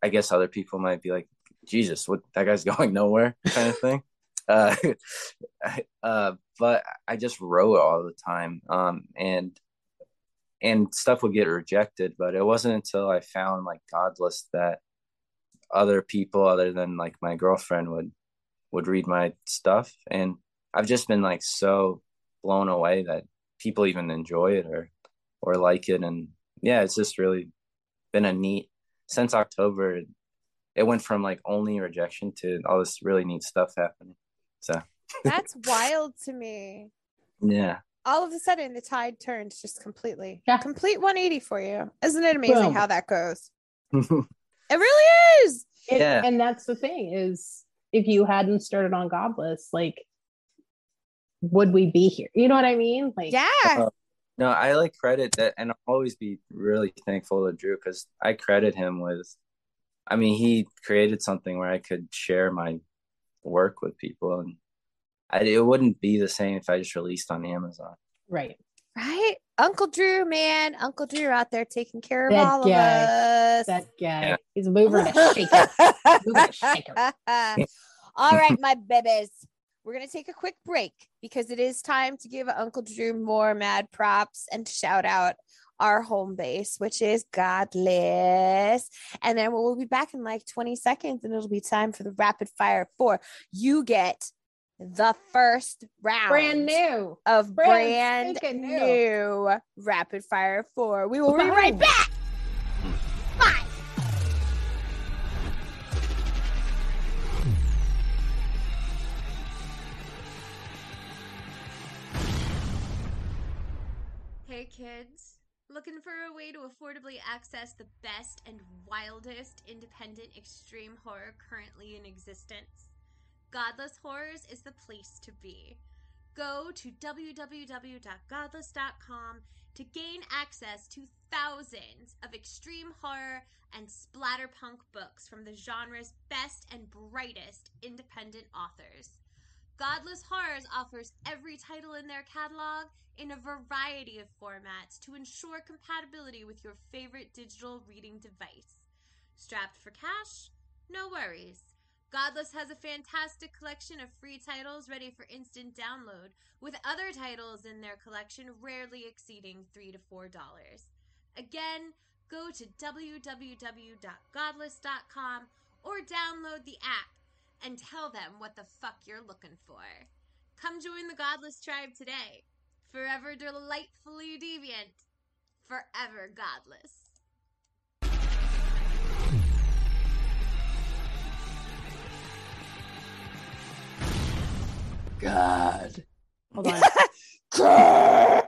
i guess other people might be like jesus what that guy's going nowhere kind of thing. Uh uh but i just wrote all the time um and and stuff would get rejected but it wasn't until i found like godless that other people other than like my girlfriend would would read my stuff and i've just been like so blown away that people even enjoy it or or like it and yeah it's just really been a neat since october it went from like only rejection to all this really neat stuff happening so That's wild to me. yeah All of a sudden, the tide turns just completely. Yeah. Complete 180 for you. Isn't it amazing Boom. how that goes? It really is. It- Yeah. And that's the thing is if you hadn't started on Godless, like would we be here? You know what I mean? Like Yeah. Uh, No, I like credit that, and I'll always be really thankful to Drew because I credit him with. I mean, he created something where I could share my work with people, and I, it wouldn't be the same if I just released on Amazon. right. Right? Uncle Drew, man. Uncle Drew out there taking care of That all guy. of us. That guy. Yeah. He's a mover and a shaker. Mover and a shaker. all right, my babies. We're going to take a quick break because it is time to give Uncle Drew more mad props and shout out our home base, which is Godless. And then we'll be back in like 20 seconds and it'll be time for the rapid fire four. You get the first round Brand new. of Brand brand, new. new. rapid fire four. We will be right back. Kids, looking for a way to affordably access the best and wildest independent extreme horror currently in existence? Godless Horrors is the place to be. Go to www.godless.com to gain access to thousands of extreme horror and splatterpunk books from the genre's best and brightest independent authors. Godless Horrors offers every title in their catalog in a variety of formats to ensure compatibility with your favorite digital reading device. Strapped for cash? No worries. Godless has a fantastic collection of free titles ready for instant download, with other titles in their collection rarely exceeding 3 to $4. Again, go to www.godless.com or download the app and tell them what the fuck you're looking for. Come join the Godless tribe today. Forever delightfully deviant, forever godless. God. Hold on.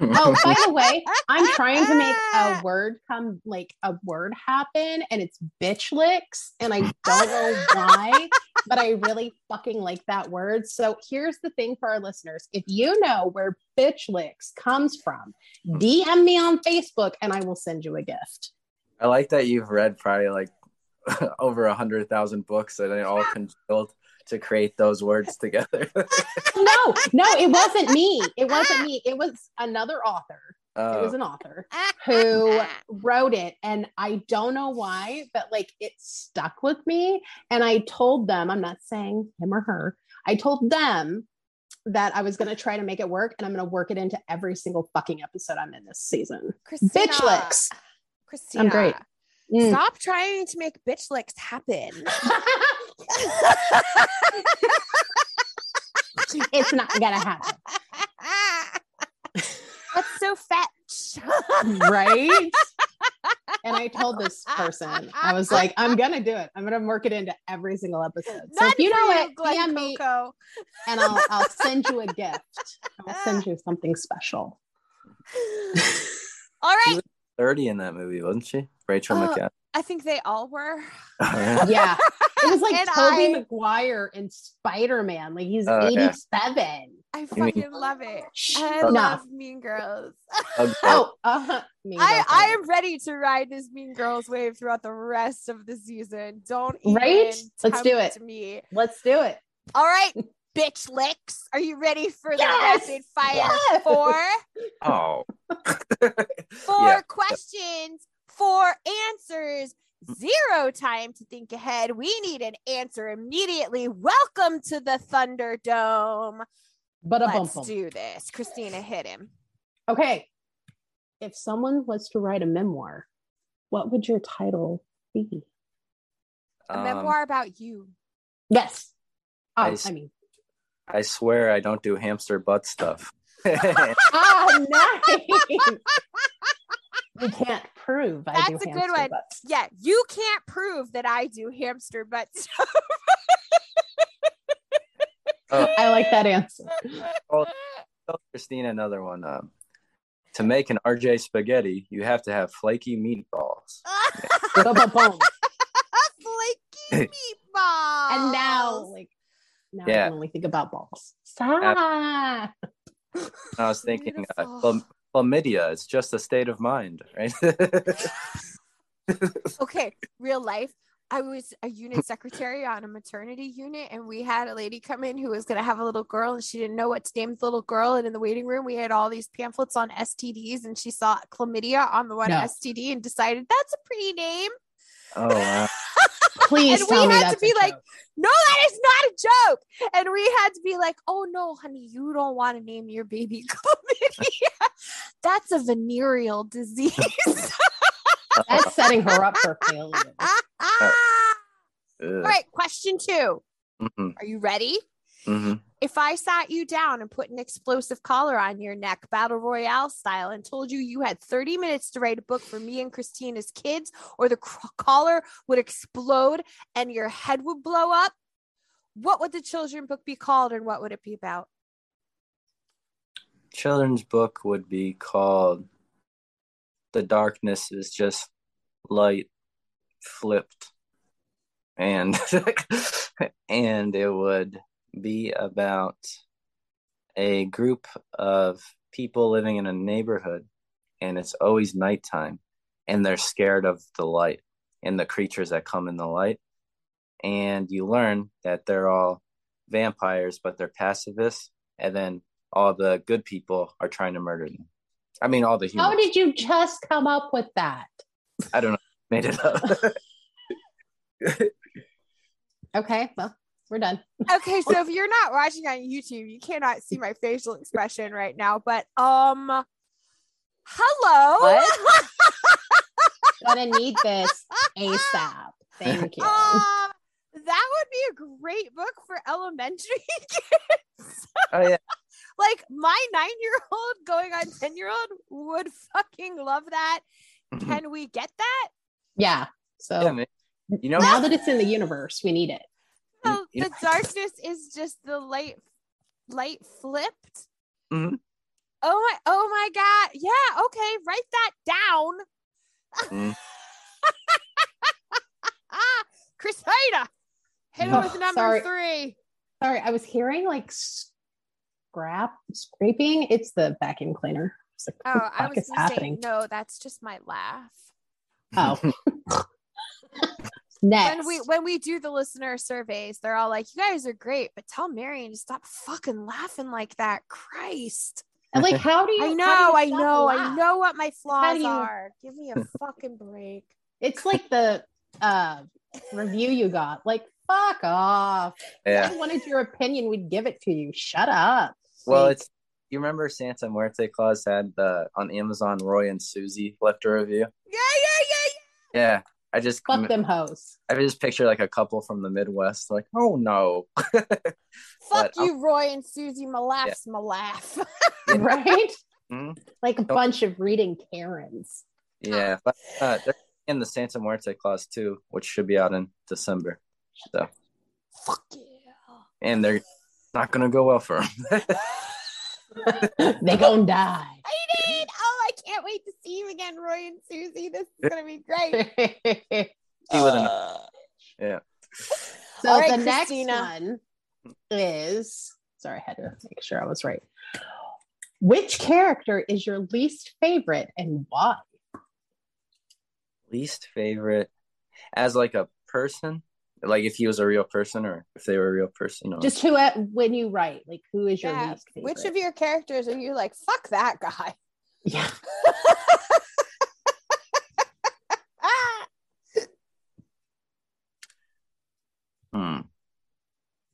oh, by the way, I'm trying to make a ah. word come like a word happen, and it's bitch licks, and I don't know why, but I really fucking like that word. So here's the thing for our listeners: if you know where bitch licks comes from, hmm. DM me on Facebook, and I will send you a gift. I like that you've read probably like over a hundred thousand books and they all congealed to create those words together. No, no, it wasn't me. It wasn't me. It was another author. It was Uh, an author. who wrote it and I don't know why, but like it stuck with me. And I told them, I'm not saying him or her, I told them that I was going to try to make it work and I'm going to work it into every single fucking episode I'm in this season. Christina, Bitch licks. Christina, I'm great. Mm. Stop trying to make bitch licks happen. it's not to happen. That's so fetch. Right. and I told this person, I was like, I'm to do it. I'm to work it into every single episode. So if you know it, Glenn DM me and I'll, I'll send you a gift. I'll send you something special. All right. 30 in that movie, wasn't she? Rachel Oh, McAdams. I think they all were. Yeah. It was like And Tobey I- Maguire in Spider Man. Like he's Oh, yeah. 87. I mean- fucking love it. I No. love Mean Girls. Okay. Oh, uh, Mean I, Girls. I am ready to ride this Mean Girls wave throughout the rest of the season. Don't even Right? Let's do it. Me. Let's do it. All right, bitch licks. Are you ready for the Yes! rapid fire Yes! four? Oh. Four Yeah. questions, four answers, zero time to think ahead. We need an answer immediately. Welcome to the Thunderdome. But a Let's bump. do this. Christina hit him. Okay. If someone was to write a memoir, what would your title be? A Um, memoir about you. Yes. Oh, I s- I mean, I swear I don't do hamster butt stuff. ah, nice. you can't prove I That's do a good hamster one. butts. Yeah, you can't prove that I do hamster butt stuff. I like that answer. Oh. Tell Christina another one. Um, to make an RJ spaghetti, you have to have flaky meatballs. Ba- ba- boom. Flaky meatballs. and now like now I Yeah. can only think about balls. Stop. I was thinking, uh, Beautiful. chlam- chlamydia. It's just a state of mind, right? okay, real life. I was a unit secretary on a maternity unit, and we had a lady come in who was going to have a little girl, and she didn't know what to name the little girl. And in the waiting room, we had all these pamphlets on STDs, and she saw chlamydia on the one No. STD and decided that's a pretty name. Oh wow. Please And we me had to be like, joke. no, that is not a joke. And we had to be like, oh no, honey, you don't want to name your baby chlamydia. That's a venereal disease. that's setting her up for failure. All right, question two. Mhm, Are you ready? mhm. If I sat you down and put an explosive collar on your neck, battle royale style, and told you you had 30 minutes to write a book for me and Christine as kids, or the cr- collar would explode and your head would blow up, what would the children book be called and what would it be about? Children's book would be called "The Darkness Is Just Light Flipped," and and it would be about a group of people living in a neighborhood, and it's always nighttime, and they're scared of the light and the creatures that come in the light, and you learn that they're all vampires, but they're pacifists, and then all the good people are trying to murder them. I mean, all the humans. How did you just come up with that? I don't know. Made it up. Okay, well, we're done. Okay, so if you're not watching on YouTube, you cannot see my facial expression right now, but um hello. Gonna need this ASAP. Thank you. Um, that would be a great book for elementary kids. oh yeah. like my nine year old going on 10 year old would fucking love that. Can we get that? Yeah. So yeah. You know, now that it's in the universe, we need it. So you the darkness is just the light light flipped. Mhm. Oh my oh my god. Yeah, okay, write that down. Mm. Christina, hit him Oh, with number sorry. three. Sorry, I was hearing like scrap scraping. It's the vacuum cleaner. It's like, Oh, I was is gonna say happening? no, that's just my laugh. Oh. Next. When we when we do the listener surveys, they're all like, "You guys are great, but tell Marian to stop fucking laughing like that." Christ. And like, how do you? I know, you I stop know, I know what my flaws you- are. Give me a fucking break. It's like the uh review you got. Like, fuck off. If yeah. I wanted your opinion, we'd give it to you. Shut up. Well, Like, it's you remember Santa Muerte Claus had the on Amazon. Roy and Susie left a review. Yeah, Yeah, yeah, yeah, Yeah, I just fuck them hoes. I just picture like a couple from the Midwest, like, oh no. Fuck But I'm- you, Roy and Susie. My laugh's my laugh. right? Mhm. Like a Nope. bunch of reading Karens. Yeah, but uh, they're in the Santa Muerte Claus too, which should be out in December. So, Fuck yeah. and they're not gonna go well for them. they gonna die. I did. Oh, I can't wait to see you again, Roy and Susie. This is gonna be great. See with an- Uh, yeah. So All right, the next one is sorry, I had to make sure I was right. Which character is your least favorite and why? Least favorite as like a person, like if he was a real person or if they were a real person. Or... Just who at when you write, like who is your yeah. least favorite? Which of your characters are you like? Fuck that guy. Yeah. Hmm.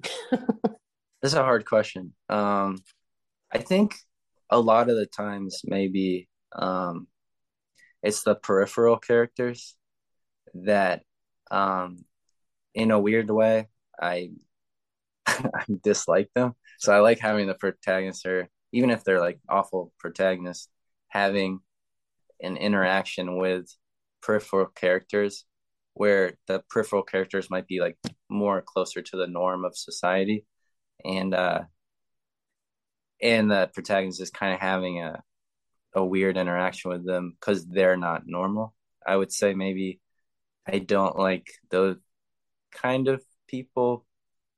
this is a hard question. Um, I think a lot of the times maybe um, it's the peripheral characters that, um, in a weird way, I I dislike them. So I like having the protagonist, or even if they're like awful protagonists, having an interaction with peripheral characters where the peripheral characters might be like more closer to the norm of society. And uh and the protagonist is kind of having a a weird interaction with them because they're not normal i would say maybe. I don't like those kind of people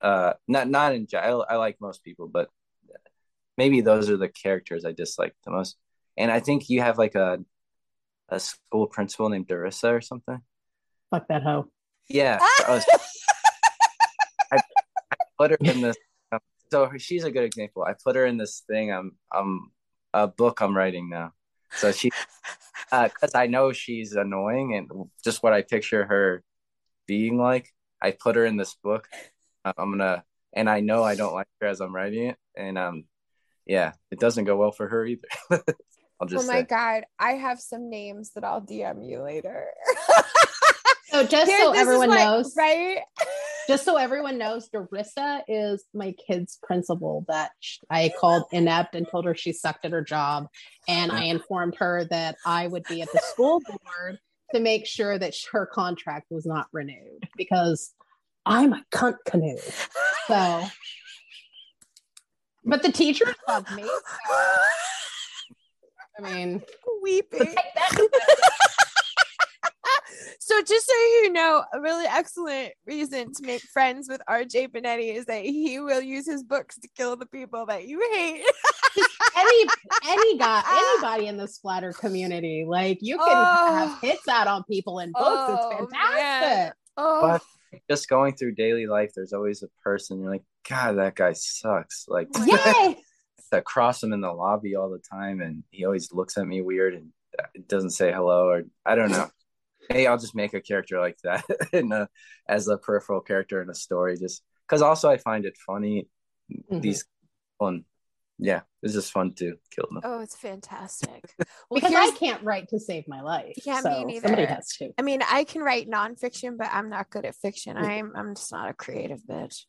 uh not not in ge- I, I like most people but maybe those are the characters i dislike the most. And i think you have like a a school principal named Darissa or something Fuck that hoe. yeah I was- I, I put her in this. Um, so she's a good example. I put her in this thing. I'm, I'm a book I'm writing now. So she, because I know she's annoying, and just what I picture her being like. I put her in this book. I'm gonna, and I know I don't like her as I'm writing it, and um, yeah, it doesn't go well for her either. I'll just oh my say. god, I have some names that I'll DM you later. So just Here, so everyone what- knows, right? just so everyone knows, Darissa is my kid's principal that I called inept and told her she sucked at her job. And I informed her that I would be at the school board to make sure that her contract was not renewed because I'm a cunt canoe. So, but the teachers love me. so, I mean, Weeping. Take that. So just so you know, a really excellent reason to make friends with RJ Benetti is that he will use his books to kill the people that you hate. any any guy anybody in the splatter community like you can Oh. have hits out on people in books Oh, it's fantastic oh, But just going through daily life, there's always a person you're like, God, that guy sucks. Like, yay I cross him in the lobby all the time, and he always looks at me weird and uh, doesn't say hello, or I don't know. Hey, I'll just make a character like that in a, as a peripheral character in a story, just because. Also, I find it funny. Mhm. These fun, yeah, it's just fun to kill them. oh, it's fantastic. Well, because i can't write to save my life Yeah, me neither. somebody has to I mean, I can write nonfiction, but I'm not good at fiction. I'm I'm just not a creative bitch.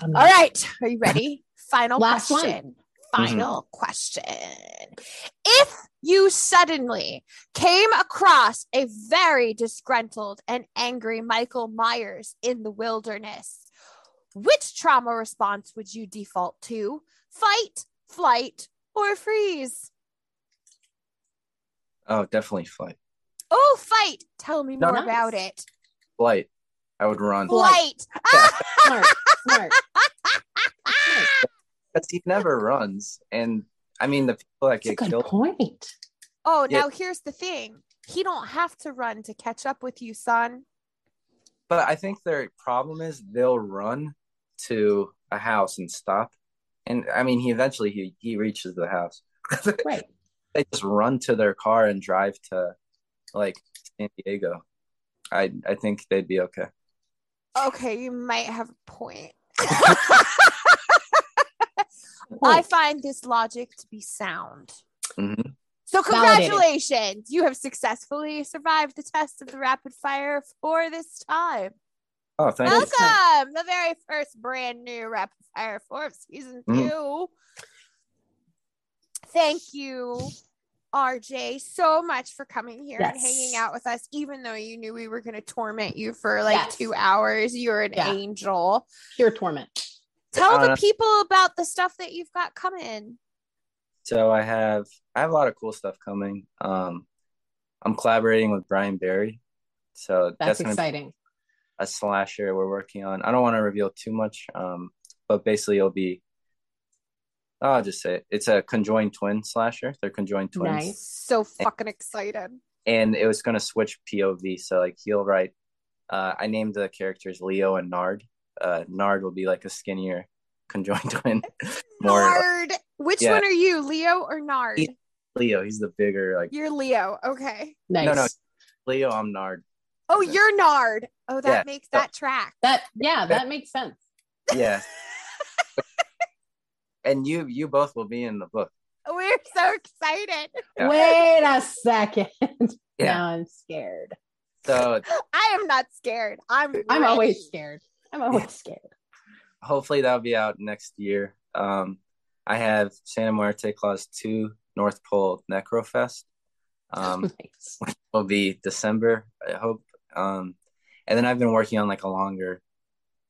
I'm All not- right, are you ready? Final Last one. Question. Final question. If you suddenly came across a very disgruntled and angry Michael Myers in the wilderness, which trauma response would you default to? Fight, flight, or freeze? Oh, definitely flight. Oh, fight. Tell me No, more nice. about it. Flight. I would run. Flight. smart smart Because he never runs, and I mean the people that That's a get good killed. point Oh, Yeah. now here's the thing. He don't have to run to catch up with you, son. But I think their problem is they'll run to a house and stop. And I mean, he eventually he, he reaches the house. right they just run to their car and drive to like San Diego. I I think they'd be okay. Okay, you might have a point. Good I find this logic to be sound. hmm So, Validated. congratulations. You have successfully survived the test of the rapid fire for this time. Oh, thank Nice. you. Welcome, the very first brand new rapid fire for season Mhm. two. Thank you, RJ, so much for coming here and hanging out with us, even though you knew we were going to torment you for like Yes. two hours. You're an Yeah. angel. pure torment Tell the Uh, people about the stuff that you've got coming. So I have I have a lot of cool stuff coming. Um, I'm collaborating with Brian Barry, so that's, that's, exciting a slasher we're working on. I don't want to reveal too much, um, but basically it'll be. I'll just say it. it's a conjoined twin slasher. They're conjoined twins. Nice. So fucking excited. and it was going to switch POV. So like he'll write. Uh, I named the characters Leo and Nard. Uh, Nard will be like a skinnier conjoined twin. More Nard. Which Yeah. one are you, Leo or Nard? He- Leo. He's the bigger like You're Leo. Okay. nice no. No. Leo. I'm Nard. Oh, you're Nard. Oh, that Yeah. makes that track. that yeah that makes sense Yeah. and you you both will be in the book. We're so excited. Yeah. wait a second Yeah. now i'm scared So I am not scared. I'm i'm ready. always scared i'm always scared hopefully that'll be out next year. Um, I have Santa Muerte Claus Two North Pole Necrofest. Um, nice. will be December, I hope. Um, and then I've been working on like a longer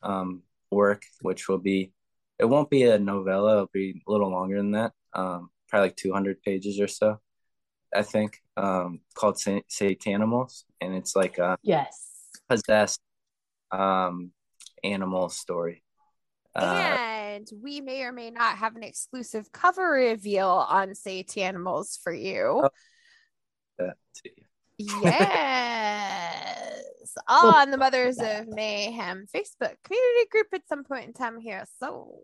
um, work, which will be, it won't be a novella, it'll be a little longer than that, um, probably like 200 pages or so, I think, um, called Sa- Satanimals. And it's like a yes possessed um, animal story. Uh, and we may or may not have an exclusive cover reveal on Satanimals for you. Oh. that to you. Yes. on the Mothers of Mayhem Facebook community group at some point in time here. So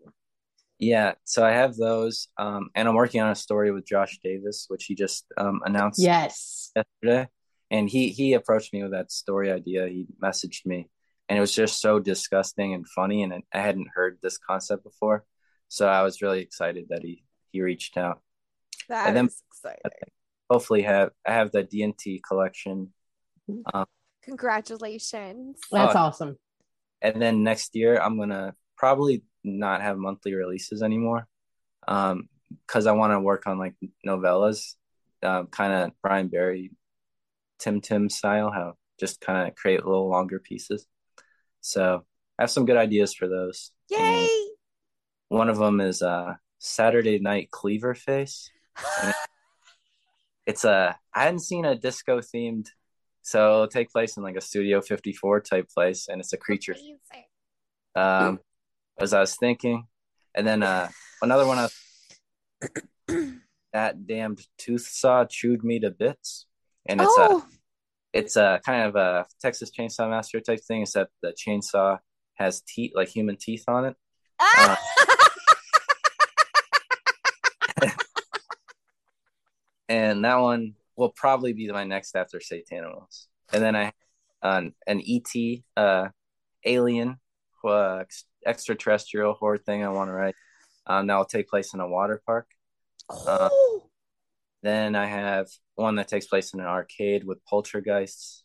Yeah, so I have those, um, and I'm working on a story with Josh Davis, which he just um, announced yes yesterday. And he he approached me with that story idea. He messaged me, and it was just so disgusting and funny, and I hadn't heard this concept before, so I was really excited that he he reached out. That And then- is exciting. Hopefully, have I have the DNT collection, Congratulations. That's Oh. awesome. and then next year I'm gonna probably not have monthly releases anymore, um, because I want to work on like novellas, um, kind of Brian Barry, Tim Tim style, how just kind of create little longer pieces. So I have some good ideas for those. Yay! One of them is uh Saturday Night Cleaver Face. It's a I hadn't seen a disco themed, so it'll take place in like a Studio 54 type place, and it's a creature. Um, as I was thinking, and then uh another one. I that damned tooth saw chewed me to bits, and it's a oh, it's a kind of a Texas Chainsaw Massacre type thing, except the chainsaw has teeth like human teeth on it. Ah! and that one will probably be my next after Satanimals. And then I um, an ET uh, alien uh, ex- extraterrestrial horror thing I want to write. Um, that will take place in a water park. Uh, oh. Then I have one that takes place in an arcade with poltergeists.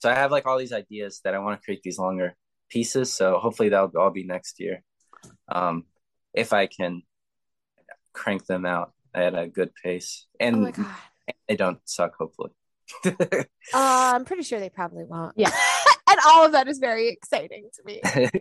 So I have like all these ideas that I want to create these longer pieces. So hopefully that'll all be next year, um, if I can crank them out at a good pace oh and my they don't suck. Hopefully. Uh, I'm pretty sure they probably won't. Yeah. And all of that is very exciting to me.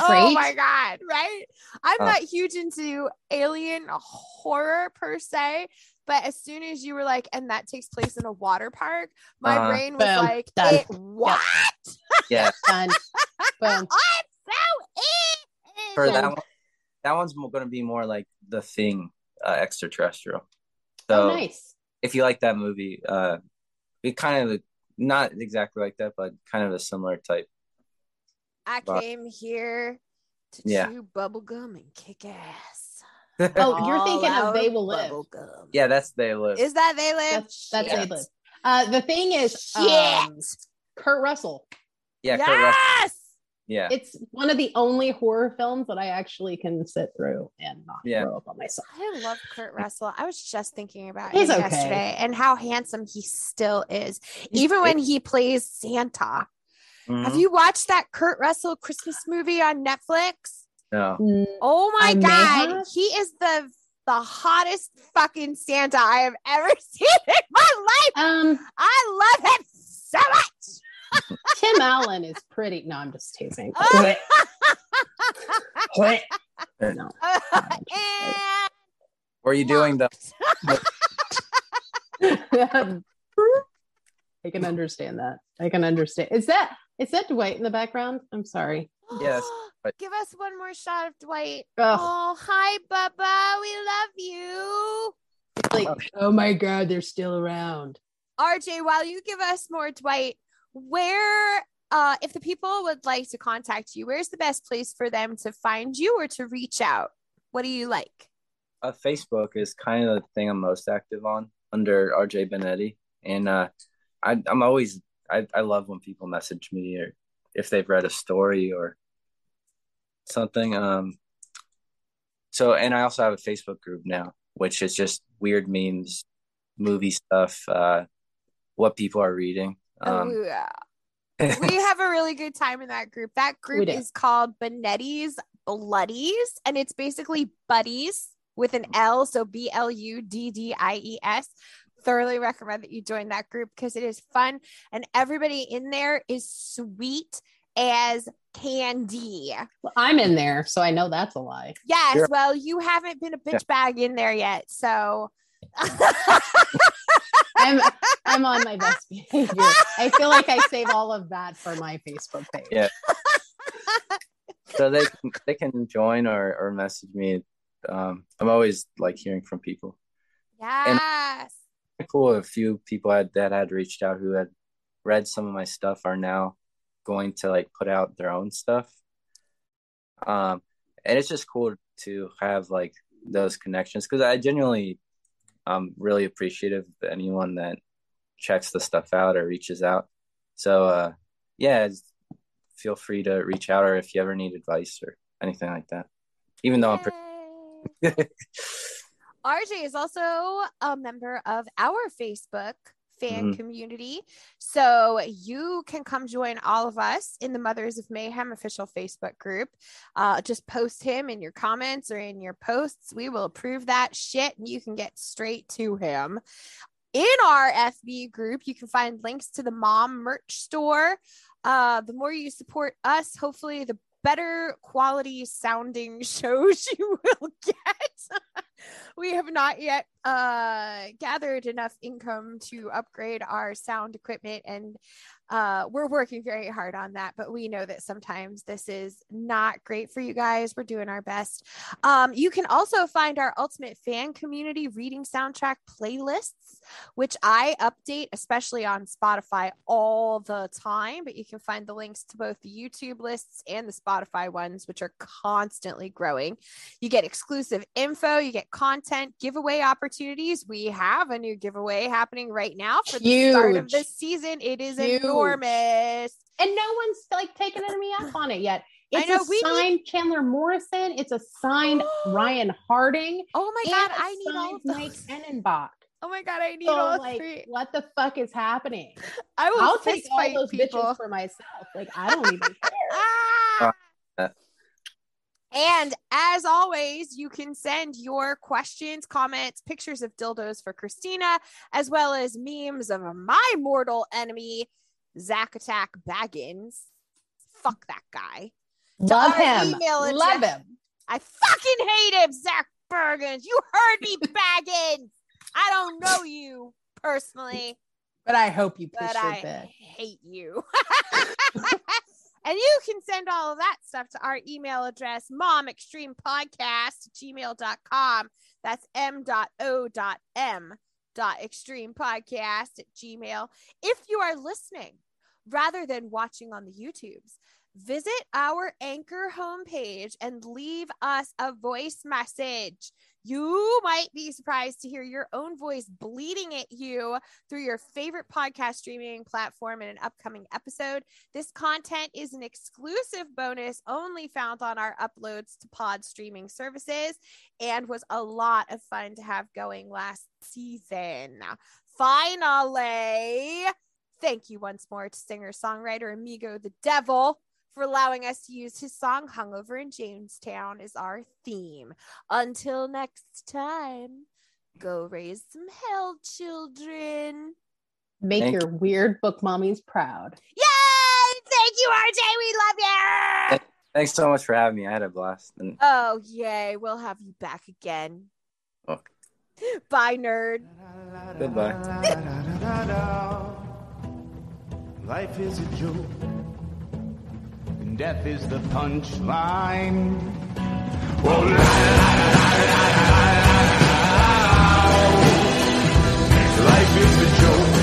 Oh my god, right? I'm Uh. not huge into alien horror per se, but as soon as you were like, and that takes place in a water park, my Uh, brain was boom, like, done. it what? yeah, Done. Boom. I'm so in. for that one, that one's going to be more like the thing, uh, extraterrestrial. So oh, nice. if you like that movie, uh, it kind of not exactly like that, but kind of a similar type. I But- came here to Yeah. chew bubblegum and kick ass. Oh, you're thinking of They Will Live. bubblegum. yeah, that's they live. Is that they live? That's that's They Live. Uh, the thing is, Shit. um, Kurt Russell. yeah, Kurt Russell. Yes. yeah, It's one of the only horror films that I actually can sit through and not Yeah. throw up on myself. I love Kurt Russell. I was just thinking about He's him okay. yesterday and how handsome he still is, even when he plays Santa. Have Mhm. you watched that Kurt Russell Christmas movie on Netflix? no, Mm, Oh my I god, he is the the hottest fucking Santa I have ever seen in my life. Um, I love him so much. Tim Allen is pretty. No, I'm just teasing. no. and were you doing the? I can understand that. I can understand. Is that is that Dwight in the background? I'm sorry. Yes, but- Give us one more shot of Dwight. Ugh, Oh, hi, Bubba. We love you. like, oh my god, they're still around. RJ, while you give us more Dwight, where, uh, if the people would like to contact you, where's the best place for them to find you or to reach out? What do you like? uh, Facebook is kind of the thing I'm most active on under RJ Benetti, and uh, I, I'm always I, I love when people message me or if they've read a story or something. Um, so and I also have a Facebook group now, which is just weird memes, movie stuff, uh, what people are reading. Um, oh, yeah. we have a really good time in that group. That group is called Benetti's Bloodies, and it's basically buddies with an L, so B L U D D I E S. Thoroughly recommend that you join that group because it is fun, and everybody in there is sweet as candy. Well, I'm in there, so I know that's a lie. Yes, Sure. well, you haven't been a bitch bag in there yet, so. I'm I'm on my best behavior. I feel like I save all of that for my Facebook page. Yeah. so they can, they can join or, or message me. Um, I'm always like hearing from people. yes. cool. A few people had, that had reached out who had read some of my stuff are now going to like put out their own stuff. Um, and it's just cool to have like those connections because I genuinely, um, really appreciative of anyone that checks the stuff out or reaches out. So, uh, yeah, feel free to reach out or if you ever need advice or anything like that. Even though I'm pretty. Yay. RJ is also a member of our Facebook fan Mhm. community. So you can come join all of us in the Mothers of Mayhem official Facebook group. Uh, just post him in your comments or in your posts. We will approve that shit and you can get straight to him. In our FB group, you can find links to the mom merch store. Uh, the more you support us, hopefully, the better quality sounding shows you will get. we have not yet uh, gathered enough income to upgrade our sound equipment, and uh, we're working very hard on that. But we know that sometimes this is not great for you guys. We're doing our best. Um, you can also find our Ultimate Fan Community Reading Soundtrack playlists, which I update, especially on Spotify, all the time. But you can find the links to both the YouTube lists and the Spotify ones, which are constantly growing. You get exclusive info, you get content, giveaway opportunities. We have a new giveaway happening right now for the start of this season. It is Huge. Enormous. and no one's like taken me up on it yet. I It's know, a we need- Chandler Morrison. It's a signed Ryan Harding. Oh my god, I need all signed of Mike those. Tenenbach. Oh my god, I need So all like, three. what the fuck is happening? I will I'll take all those people. bitches for myself. Like I don't even care. Ah! And as always, you can send your questions, comments, pictures of dildos for Christina, as well as memes of my mortal enemy, Zack Attack Baggins. Fuck that guy. Love him. Love him. I fucking hate him, Zach Bergens. You heard me, Baggins. I don't know you personally But I hope you push your I bed. hate you. and you can send all of that stuff to our email address, momextremepodcast gmail.com. That's m.o.m dot extreme podcast at gmail. If you are listening rather than watching on the YouTubes, visit our anchor homepage and leave us a voice message. You might be surprised to hear your own voice bleeding at you through your favorite podcast streaming platform in an upcoming episode. This content is an exclusive bonus only found on our uploads to pod streaming services and was a lot of fun to have going last season. Finally, thank you once more to singer songwriter Amigo the Devil for allowing us to use his song Hungover in Jonestown as our theme. Until next time, go raise some hell children. Make Thank your weird book mommies proud. Yay! Thank you, RJ. We love you. Thanks so much for having me. I had a blast. And Oh, yay. We'll have you back again. Okay. Bye, nerd. Goodbye. Life is a joke, and death is the punchline. Oh, la, la, la, Life is a joke.